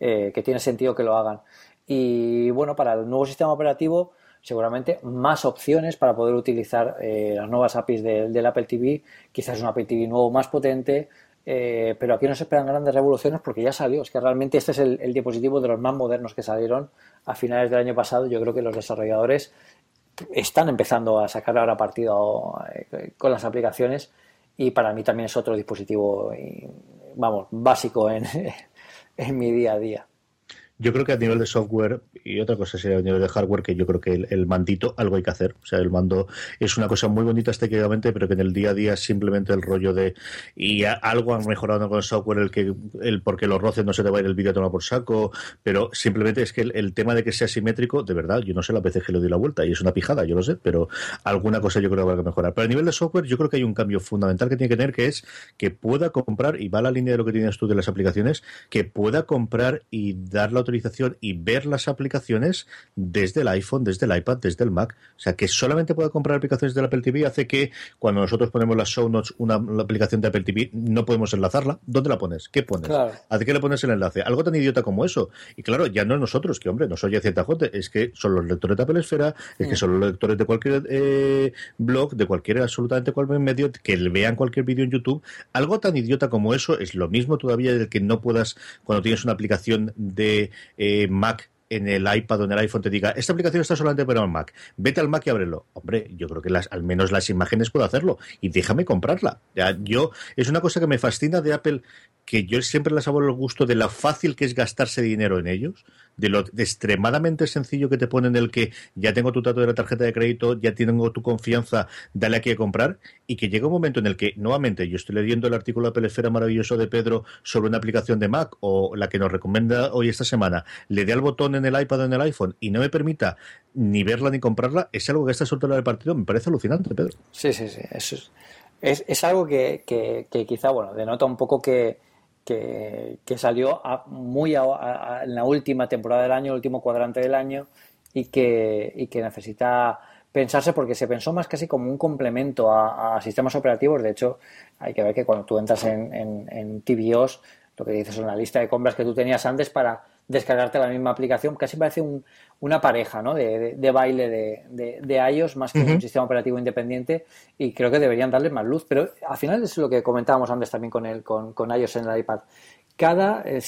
eh, que tiene sentido que lo hagan. Y bueno, para el nuevo sistema operativo, seguramente más opciones para poder utilizar eh, las nuevas APIs del Apple TV. Quizás un Apple TV nuevo más potente, eh, pero aquí no se esperan grandes revoluciones porque ya salió. Es que realmente este es el, dispositivo de los más modernos que salieron a finales del año pasado. Yo creo que los desarrolladores están empezando a sacar ahora partido eh, con las aplicaciones y para mí también es otro dispositivo, vamos, básico en, en mi día a día. Yo creo que a nivel de software y otra cosa sería a nivel de hardware, que yo creo que el, mandito algo hay que hacer. O sea, el mando es una cosa muy bonita estéticamente, pero que en el día a día simplemente el rollo de. Y algo han mejorado con el software, el que el porque los roces no se te va a ir el vídeo a tomar por saco, pero simplemente es que el, tema de que sea simétrico, de verdad, yo no sé la veces que le doy la vuelta y es una pijada, yo lo sé, pero alguna cosa yo creo que habrá que mejorar. Pero a nivel de software, yo creo que hay un cambio fundamental que tiene que tener, que es que pueda comprar, y va a la línea de lo que tienes tú de las aplicaciones, que pueda comprar y dar la autorización y ver las aplicaciones desde el iPhone, desde el iPad, desde el Mac. O sea, que solamente pueda comprar aplicaciones del Apple TV hace que cuando nosotros ponemos las show notes, una aplicación de Apple TV, no podemos enlazarla. ¿Dónde la pones? ¿Qué pones? ¿A qué le pones el enlace? Algo tan idiota como eso. Y claro, ya no es nosotros, que hombre, nos oye cierta gente, es que son los lectores de Apple Esfera, es que mm. son los lectores de cualquier eh, blog, de cualquier, absolutamente cualquier medio, que vean cualquier vídeo en YouTube. Algo tan idiota como eso es lo mismo todavía de que no puedas, cuando tienes una aplicación de eh, Mac en el iPad o en el iPhone te diga, esta aplicación está solamente para el Mac, vete al Mac y ábrelo. Hombre, yo creo que las, al menos las imágenes puedo hacerlo y déjame comprarla. Ya, yo, es una cosa que me fascina de Apple, que yo siempre les hago el gusto de lo fácil que es gastarse dinero en ellos de lo extremadamente sencillo que te ponen el que ya tengo tu dato de la tarjeta de crédito, ya tengo tu confianza, dale aquí a comprar, y que llega un momento en el que, nuevamente, yo estoy leyendo el artículo de Pelesfera maravilloso de Pedro sobre una aplicación de Mac o la que nos recomienda hoy esta semana, le dé al botón en el iPad o en el iPhone y no me permita ni verla ni comprarla, es algo que está soltando del partido, me parece alucinante, Pedro. Sí, sí, sí, eso es, es, algo que, que, que quizá, bueno, denota un poco que que, salió muy en la última temporada del año, el último cuadrante del año, y que, que necesita pensarse porque se pensó más casi como un complemento a, sistemas operativos. De hecho, hay que ver que cuando tú entras en, en, en TVOs, lo que dices es una lista de compras que tú tenías antes para descargarte la misma aplicación. Casi parece una pareja ¿no? de, baile de, de, iOS más que un sistema operativo independiente y creo que deberían darle más luz. Pero al final es lo que comentábamos antes también con, el, con, con iOS en el iPad. Cada, eh,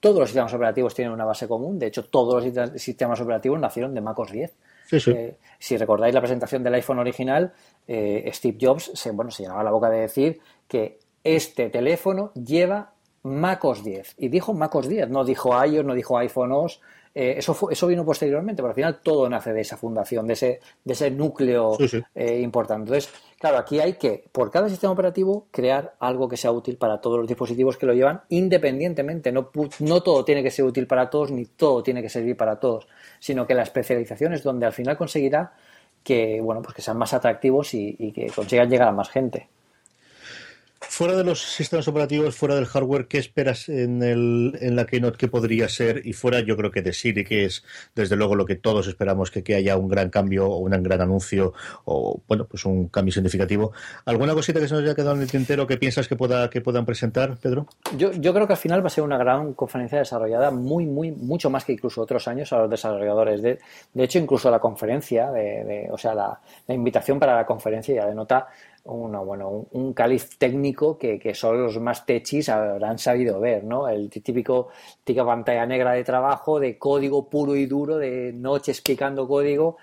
todos los sistemas operativos tienen una base común. De hecho, todos los sistemas operativos nacieron de MacOS 10. Eh, si recordáis la presentación del iPhone original, eh, Steve Jobs se, bueno, se llenaba la boca de decir que este teléfono lleva MacOS 10. Y dijo MacOS 10, no dijo iOS, no dijo iPhone OS. Eh, eso, eso vino posteriormente, pero al final todo nace de esa fundación, de ese, de ese núcleo eh, importante. Entonces, claro, aquí hay que, por cada sistema operativo, crear algo que sea útil para todos los dispositivos que lo llevan, independientemente. No, no todo tiene que ser útil para todos, ni todo tiene que servir para todos, sino que la especialización es donde al final conseguirá que, bueno, pues que sean más atractivos y que consigan llegar a más gente. Fuera de los sistemas operativos, fuera del hardware, ¿qué esperas en, el, en la Keynote que podría ser? Y fuera, yo creo que de Siri, que es desde luego lo que todos esperamos, que, que haya un gran cambio o un gran anuncio o, bueno, pues un cambio significativo. ¿Alguna cosita que se nos haya quedado en el tintero que piensas que, pueda, que puedan presentar, Pedro? Yo, yo creo que al final va a ser una gran conferencia desarrollada, muy, muy, mucho más que incluso otros años a los desarrolladores. De, de hecho, incluso la conferencia, de, o sea, la, la invitación para la conferencia ya denota una, bueno, un, caliz técnico que, que, solo los más techis habrán sabido ver, ¿no? El típico típica pantalla negra de trabajo, de código puro y duro, de noche explicando código,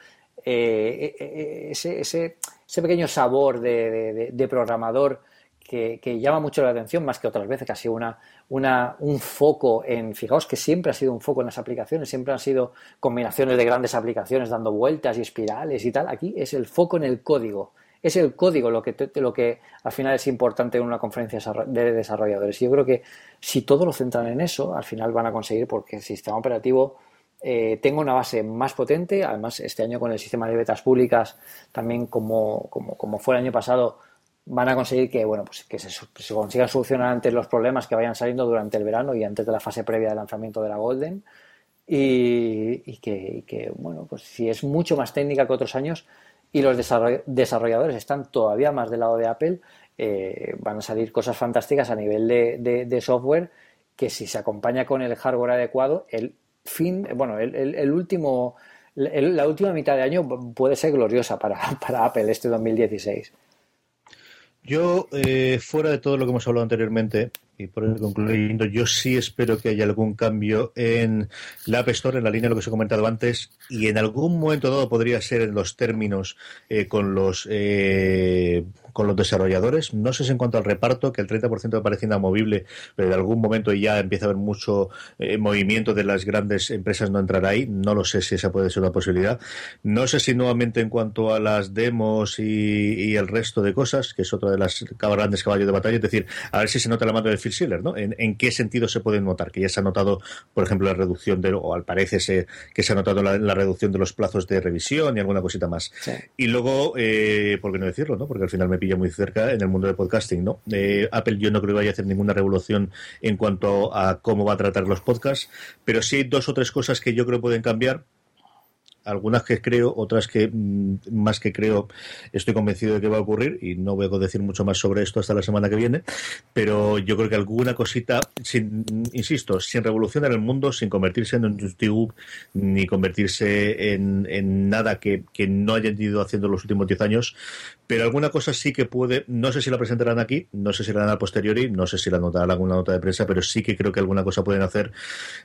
eh, eh, eh, ese, ese, ese, pequeño sabor de, de, programador que, que, llama mucho la atención, más que otras veces, que ha sido una, una, un foco en, fijaos que siempre ha sido un foco en las aplicaciones, siempre han sido combinaciones de grandes aplicaciones dando vueltas y espirales y tal, aquí es el foco en el código es el código lo que, lo que al final es importante en una conferencia de desarrolladores. Y yo creo que si todo lo centran en eso, al final van a conseguir porque el sistema operativo eh, tenga una base más potente. Además, este año con el sistema de betas públicas, también como, como, como fue el año pasado, van a conseguir que, bueno, pues que se, consigan solucionar antes los problemas que vayan saliendo durante el verano y antes de la fase previa del lanzamiento de la Golden. Y, y, que, y que, bueno, pues si es mucho más técnica que otros años, y los desarrolladores están todavía más del lado de Apple, eh, van a salir cosas fantásticas a nivel de, software que si se acompaña con el hardware adecuado, el fin, bueno, el, último, la última mitad de año puede ser gloriosa para, para Apple este 2016. Yo, eh, fuera de todo lo que hemos hablado anteriormente, y por eso concluyendo, yo sí espero que haya algún cambio en la App Store, en la línea de lo que os he comentado antes, y en algún momento dado podría ser en los términos eh, con los eh, con los desarrolladores. No sé si en cuanto al reparto, que el 30% me parece inamovible, pero en algún momento ya empieza a haber mucho eh, movimiento de las grandes empresas no entrar ahí. No lo sé si esa puede ser una posibilidad. No sé si nuevamente en cuanto a las demos y, el resto de cosas, que es otra de las grandes caballos de batalla, es decir, a ver si se nota la mano del Phil Schiller, ¿no? En, qué sentido se puede notar, que ya se ha notado, por ejemplo, la reducción de, o al parece que se ha notado la, reducción de los plazos de revisión y alguna cosita más. Y luego, eh, ¿por qué no decirlo, no? Porque al final me pilla muy cerca en el mundo del podcasting, ¿no? Eh, Apple yo no creo que vaya a hacer ninguna revolución en cuanto a cómo va a tratar los podcasts, pero sí hay dos o tres cosas que yo creo pueden cambiar algunas que creo, otras que mm, más que creo estoy convencido de que va a ocurrir y no voy a decir mucho más sobre esto hasta la semana que viene, pero yo creo que alguna cosita, sin, insisto, sin revolucionar el mundo, sin convertirse en un YouTube ni convertirse en, nada que, que, no hayan ido haciendo los últimos 10 años, pero alguna cosa sí que puede, no sé si la presentarán aquí, no sé si la harán a posteriori, no sé si la notarán alguna nota de prensa, pero sí que creo que alguna cosa pueden hacer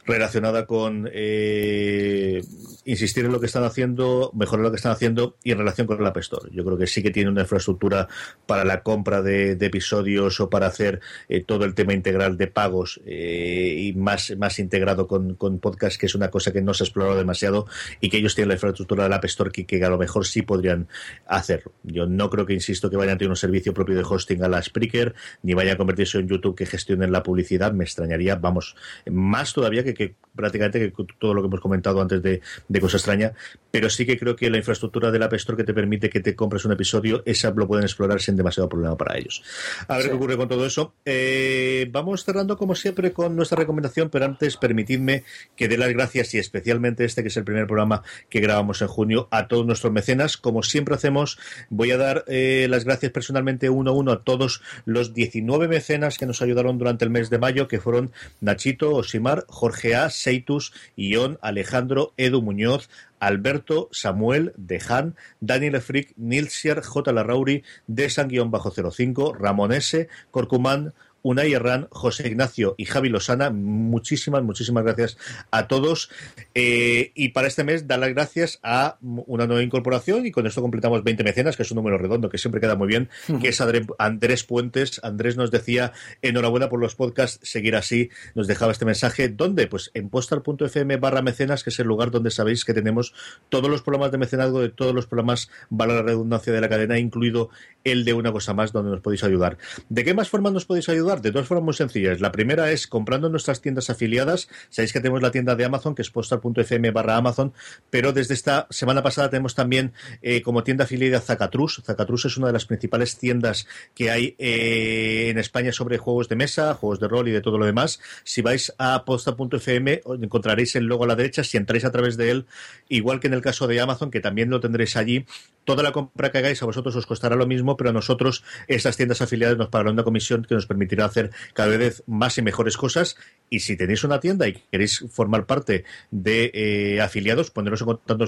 relacionada con eh, insistir en lo que están haciendo, mejorar lo que están haciendo y en relación con el App Store. Yo creo que sí que tiene una infraestructura para la compra de, episodios o para hacer eh, todo el tema integral de pagos eh, y más, más integrado con, con podcast, que es una cosa que no se ha explorado demasiado y que ellos tienen la infraestructura del App Store que, que a lo mejor sí podrían hacerlo. Yo no creo que, insisto, que vayan a tener un servicio propio de hosting a la Spreaker, ni vaya a convertirse en YouTube que gestionen la publicidad. Me extrañaría, vamos, más todavía que, que prácticamente que todo lo que hemos comentado antes de, de Cosa Extraña, pero sí que creo que la infraestructura del App Store que te permite que te compres un episodio, esa lo pueden explorar sin demasiado problema para ellos. A ver qué ocurre con todo eso. Eh, vamos cerrando como siempre con nuestra recomendación, pero antes permitidme que dé las gracias y especialmente este que es el primer programa que grabamos en junio a todos nuestros mecenas. Como siempre hacemos, voy a dar eh, las gracias personalmente uno a uno a todos los 19 mecenas que nos ayudaron durante el mes de mayo, que fueron Nachito, Osimar, Jorge A, Seitus, Ion, Alejandro, Edu Muñoz, Alberto, Samuel, Dejan, Daniel Frick, Nilsier, J. Larrauri, Desan-05, Ramón S., Corcumán, Unai Herrán, José Ignacio y Javi Losana. Muchísimas, muchísimas gracias a todos. Eh, y para este mes, dar las gracias a una nueva incorporación y con esto completamos 20 mecenas, que es un número redondo que siempre queda muy bien, que es Andrés Puentes. Andrés nos decía, enhorabuena por los podcasts, seguir así. Nos dejaba este mensaje. ¿Dónde? Pues en postal.fm barra mecenas, que es el lugar donde sabéis que tenemos todos los programas de mecenazgo de todos los programas, vale la redundancia de la cadena, incluido el de una cosa más, donde nos podéis ayudar. ¿De qué más formas nos podéis ayudar? De dos formas muy sencillas. La primera es comprando nuestras tiendas afiliadas. Sabéis que tenemos la tienda de Amazon, que es postal.fm barra Amazon, pero desde esta semana pasada tenemos también eh, como tienda afiliada Zacatrus. Zacatrus es una de las principales tiendas que hay eh, en España sobre juegos de mesa, juegos de rol y de todo lo demás. Si vais a posta.fm encontraréis el logo a la derecha. Si entráis a través de él, igual que en el caso de Amazon, que también lo tendréis allí, toda la compra que hagáis a vosotros os costará lo mismo, pero a nosotros esas tiendas afiliadas nos pagarán una comisión que nos permitirá hacer cada vez más y mejores cosas. Y si tenéis una tienda y queréis formar parte de eh, afiliados, poneros en contacto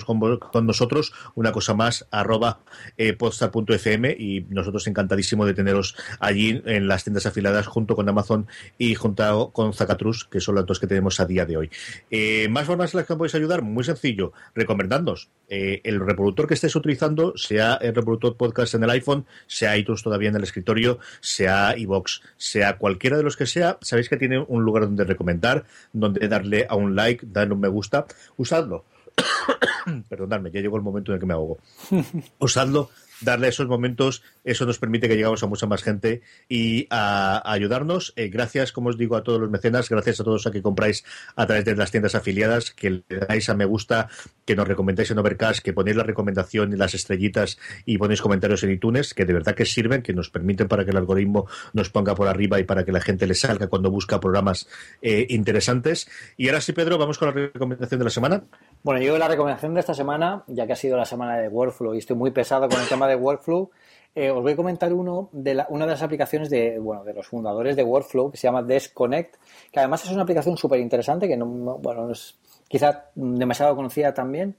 con, nosotros, una cosa más, arroba eh, postal.fm y nosotros encantadísimo de teneros allí en las tiendas afiliadas junto con Amazon y junto con Zacatrus, que son las dos que tenemos a día de hoy. Eh, más formas en las que podéis ayudar, muy sencillo, recomendándonos el reproductor que estéis utilizando, sea el reproductor podcast en el iPhone, sea iTunes todavía en el escritorio, sea iBox, sea cualquiera de los que sea, sabéis que tiene un lugar donde recomendar, donde darle a un like, darle un me gusta, usadlo. Perdonadme, ya llegó el momento en el que me ahogo. Usadlo darle esos momentos, eso nos permite que llegamos a mucha más gente y a, ayudarnos. Eh, gracias, como os digo, a todos los mecenas, gracias a todos los que compráis a través de las tiendas afiliadas, que le dais a me gusta, que nos recomendáis en Overcast, que ponéis la recomendación y las estrellitas y ponéis comentarios en iTunes, que de verdad que sirven, que nos permiten para que el algoritmo nos ponga por arriba y para que la gente le salga cuando busca programas eh, interesantes. Y ahora sí, Pedro, vamos con la recomendación de la semana. Bueno, yo la recomendación de esta semana, ya que ha sido la semana de Workflow y estoy muy pesado con el tema de Workflow, eh, os voy a comentar uno de una de las aplicaciones de, bueno, de los fundadores de Workflow que se llama Desconnect, que además es una aplicación súper interesante que no, bueno, es quizá demasiado conocida también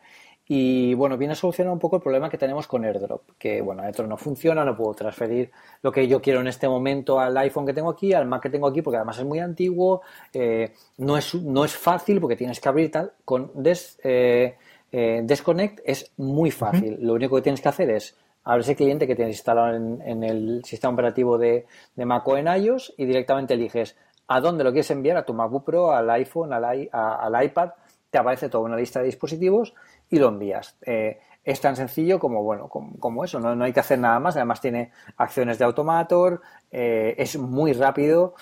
Y bueno, viene a solucionar un poco el problema que tenemos con AirDrop, que bueno, AirDrop no funciona, no puedo transferir lo que yo quiero en este momento al iPhone que tengo aquí, al Mac que tengo aquí, porque además es muy antiguo, eh, no, es, no es fácil porque tienes que abrir tal. Con Des, eh, eh, Desconnect es muy fácil. Lo único que tienes que hacer es abrir ese cliente que tienes instalado en, el sistema operativo de, de, Mac o en iOS y directamente eliges a dónde lo quieres enviar, a tu MacBook Pro, al iPhone, al, al iPad, te aparece toda una lista de dispositivos y lo envías. Eh, es tan sencillo como, bueno, como, eso, ¿no? hay que hacer nada más. Además tiene acciones de Automator, eh, es muy rápido.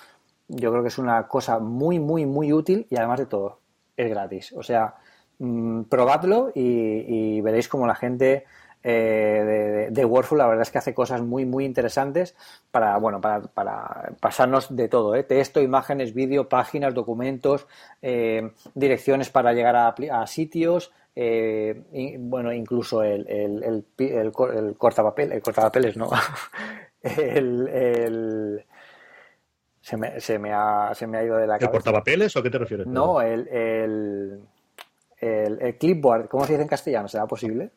Yo creo que es una cosa muy, muy, muy útil y además de todo, es gratis. O sea, mm, probadlo y, veréis como la gente eh, de, de, Wordful la verdad es que hace cosas muy, muy interesantes para, bueno, para, para pasarnos de todo, ¿eh? texto, imágenes, vídeo, páginas, documentos, direcciones para llegar a, a sitios, eh, bueno, incluso el, el, el, el, el cortapapel, el cortapapeles, no, el, se, me, se, me ha, se me ha ido de la cabeza. ¿El portapapeles o a qué te refieres? No, el, el, el, clipboard, ¿cómo se dice en castellano? ¿Será posible?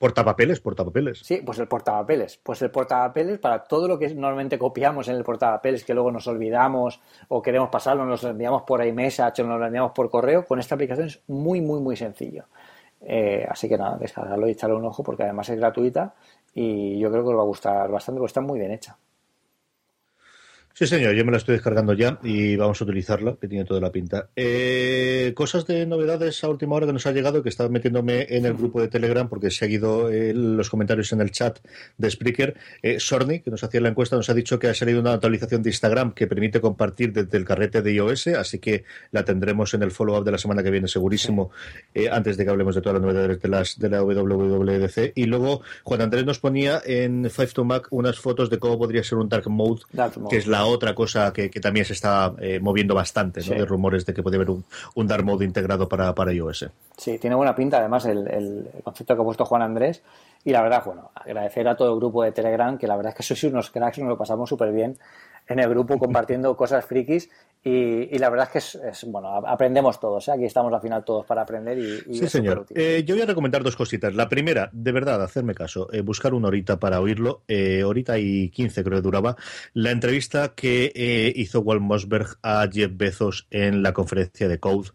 Portapapeles, portapapeles. Sí, pues el portapapeles. Pues el portapapeles para todo lo que normalmente copiamos en el portapapeles que luego nos olvidamos o queremos pasarlo, nos lo enviamos por iMessage o nos lo enviamos por correo, con esta aplicación es muy, muy, muy sencillo. Eh, así que nada, descargarlo y echarle un ojo porque además es gratuita y yo creo que os va a gustar bastante porque está muy bien hecha. Sí, señor, yo me la estoy descargando ya y vamos a utilizarla, que tiene toda la pinta. Eh, cosas de novedades a última hora que nos ha llegado, que estaba metiéndome en el grupo de Telegram porque se ha ido eh, los comentarios en el chat de Spreaker. Eh, Sorny, que nos hacía la encuesta, nos ha dicho que ha salido una actualización de Instagram que permite compartir desde el carrete de iOS, así que la tendremos en el follow-up de la semana que viene, segurísimo, antes de que hablemos de todas las novedades de, las, de la WWDC. Y luego Juan Andrés nos ponía en Five to Mac unas fotos de cómo podría ser un Dark Mode, que es la otra cosa que, también se está eh, moviendo bastante, ¿no? de rumores de que puede haber un, un Dark Mode integrado para, para iOS. Sí, tiene buena pinta además el, concepto que ha puesto Juan Andrés. Y la verdad, bueno, agradecer a todo el grupo de Telegram, que la verdad es que sois unos cracks y nos lo pasamos súper bien en el grupo compartiendo cosas frikis y, la verdad es que es, bueno, aprendemos todos, ¿eh? aquí estamos al final todos para aprender y, sí, señor. Eh, yo voy a recomendar dos cositas. La primera, de verdad, hacerme caso, eh, buscar una horita para oírlo, horita y quince creo que duraba, la entrevista que hizo Walt Mosberg a Jeff Bezos en la conferencia de Code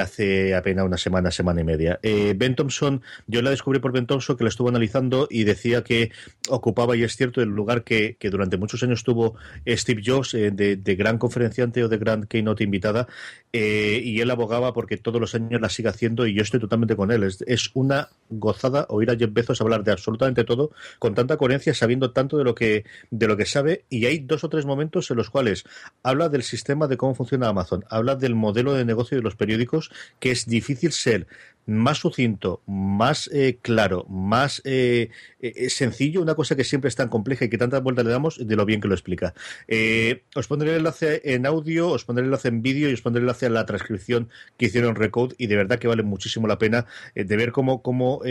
hace apenas una semana, semana y media. ben Thompson, yo la descubrí por Ben Thompson que la estuvo analizando y decía que ocupaba, y es cierto, el lugar que, durante muchos años tuvo Steve Jobs de, de gran conferenciante de Grand Keynote invitada eh, y él abogaba porque todos los años la sigue haciendo y yo estoy totalmente con él. Es, una gozada oír a Jeff Bezos hablar de absolutamente todo con tanta coherencia, sabiendo tanto de lo que de lo que sabe y hay dos o tres momentos en los cuales habla del sistema de cómo funciona Amazon, habla del modelo de negocio de los periódicos que es difícil ser más sucinto, más eh, claro, más eh, eh, sencillo, una cosa que siempre es tan compleja y que tantas vueltas le damos, de lo bien que lo explica. os pondré el enlace en audio, os pondré el enlace en vídeo y os pondré el enlace a la transcripción que hicieron Recode y de verdad que vale muchísimo la pena de ver cómo, cómo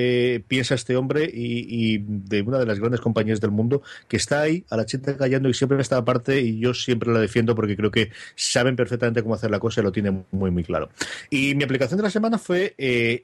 piensa este hombre y, de una de las grandes compañías del mundo que está ahí a la chita callando y siempre está aparte y yo siempre la defiendo porque creo que saben perfectamente cómo hacer la cosa y lo tienen muy muy claro. Y mi aplicación de la semana fue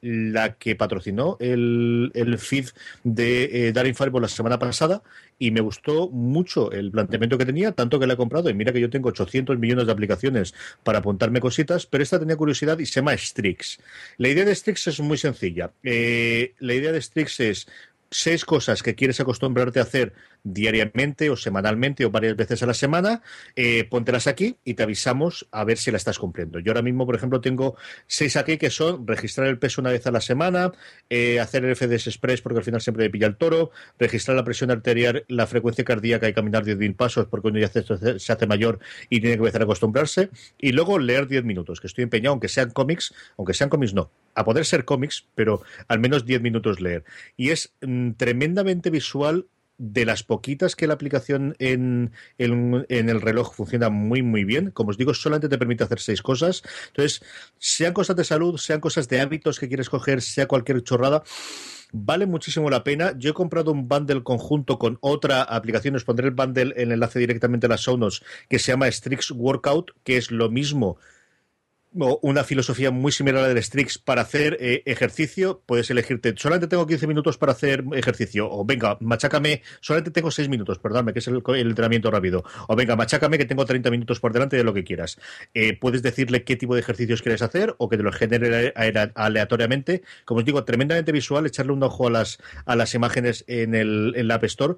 la que patrocinó el, el feed de eh, Daring Fireball la semana pasada y me gustó mucho el planteamiento que tenía, tanto que la he comprado y mira que yo tengo 800 millones de aplicaciones para apuntarme cositas, pero esta tenía curiosidad y se llama Strix. La idea de Strix es muy sencilla. Eh, la idea de Strix es seis cosas que quieres acostumbrarte a hacer diariamente o semanalmente o varias veces a la semana, eh, póntelas aquí y te avisamos a ver si la estás cumpliendo. Yo ahora mismo, por ejemplo, tengo seis aquí que son registrar el peso una vez a la semana, eh, hacer el FDS Express porque al final siempre me pilla el toro, registrar la presión arterial, la frecuencia cardíaca y caminar 10.000 pasos porque uno ya se hace mayor y tiene que empezar a acostumbrarse. Y luego leer 10 minutos, que estoy empeñado, aunque sean cómics, aunque sean cómics no, a poder ser cómics, pero al menos 10 minutos leer. Y es mm, tremendamente visual de las poquitas que la aplicación en, en, el reloj funciona muy, muy bien. Como os digo, solamente te permite hacer seis cosas. Entonces, sean cosas de salud, sean cosas de hábitos que quieres coger, sea cualquier chorrada, vale muchísimo la pena. Yo he comprado un bundle conjunto con otra aplicación. Os pondré el bundle en el enlace directamente a las show que se llama Strix Workout, que es lo mismo una filosofía muy similar a la del Strix para hacer eh, ejercicio, puedes elegirte, solamente tengo 15 minutos para hacer ejercicio, o venga, machácame, solamente tengo 6 minutos, perdóname, que es el, entrenamiento rápido, o venga, machácame que tengo 30 minutos por delante de lo que quieras. Eh, puedes decirle qué tipo de ejercicios quieres hacer o que te lo genere aleatoriamente. Como os digo, tremendamente visual, echarle un ojo a las, a las imágenes en el en la App Store.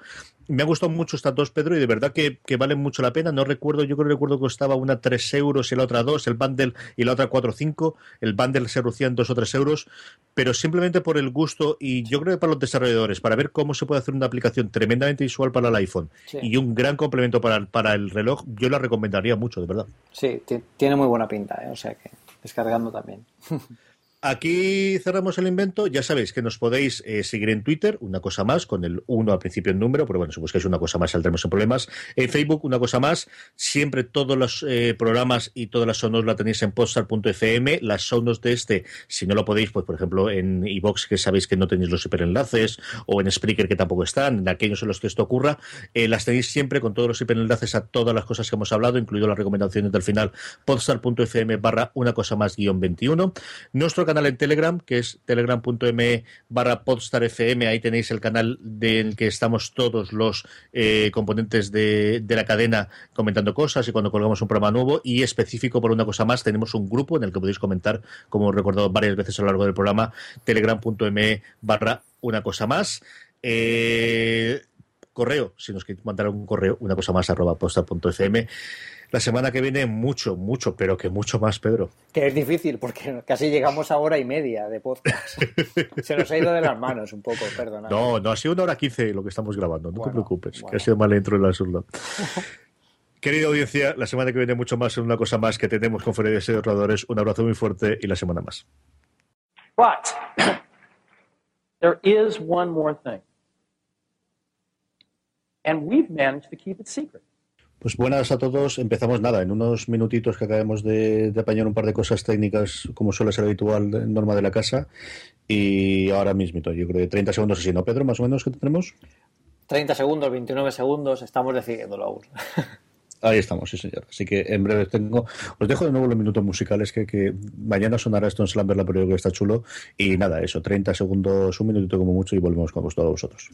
Me ha gustado mucho estas dos, Pedro, y de verdad que, que valen mucho la pena. No recuerdo, yo creo que recuerdo que costaba una 3 euros y la otra 2, el bundle y la otra 4 o 5. El bundle se reducía en 2 o 3 euros, pero simplemente por el gusto y yo creo que para los desarrolladores, para ver cómo se puede hacer una aplicación tremendamente visual para el iPhone y un gran complemento para, para el reloj, yo la recomendaría mucho, de verdad. Sí, tiene muy buena pinta, ¿eh? o sea que descargando también. Aquí cerramos el invento. Ya sabéis que nos podéis eh, seguir en Twitter, una cosa más, con el 1 al principio en número, pero bueno, si buscáis una cosa más saldremos en problemas. En Facebook, una cosa más. Siempre todos los eh, programas y todas las sonos la tenéis en postar.fm. Las sonos de este, si no lo podéis, pues por ejemplo en iBox, que sabéis que no tenéis los hiperenlaces, o en Spreaker, que tampoco están, en aquellos en los que esto ocurra, eh, las tenéis siempre con todos los hiperenlaces a todas las cosas que hemos hablado, incluido las recomendaciones del final, postar.fm barra una cosa más guion 21. Nuestro canal canal en Telegram, que es telegram.me barra podstarfm. Ahí tenéis el canal del que estamos todos los eh, componentes de, la cadena comentando cosas y cuando colgamos un programa nuevo. Y específico por una cosa más, tenemos un grupo en el que podéis comentar, como he recordado varias veces a lo largo del programa, telegram.me barra una cosa más. Eh, correo, si nos queréis mandar un correo, una cosa más arroba posta.fm. La semana que viene mucho, mucho, pero que mucho más, Pedro. Que es difícil, porque casi llegamos a hora y media de podcast. Se nos ha ido de las manos un poco, perdona. No, no, ha sido una hora quince lo que estamos grabando, no te preocupes, que ha sido mal dentro de la surda. Querida audiencia, la semana que viene mucho más en una cosa más que tenemos conferencias de ahorradores. Un abrazo muy fuerte y la semana más. But there is one more thing. And we've managed to keep it secret. Pues buenas a todos. Empezamos nada, en unos minutitos que acabemos de, apañar un par de cosas técnicas, como suele ser habitual en norma de la casa. Y ahora mismo, yo creo que 30 segundos así, ¿no, Pedro? Más o menos que tenemos. 30 segundos, 29 segundos, estamos decidiéndolo aún. Ahí estamos, sí, señor. Así que en breve tengo. Os dejo de nuevo los minutos musicales que, que mañana sonará esto en Slamber, la periódica que está chulo. Y nada, eso, 30 segundos, un minutito como mucho y volvemos con todos vosotros.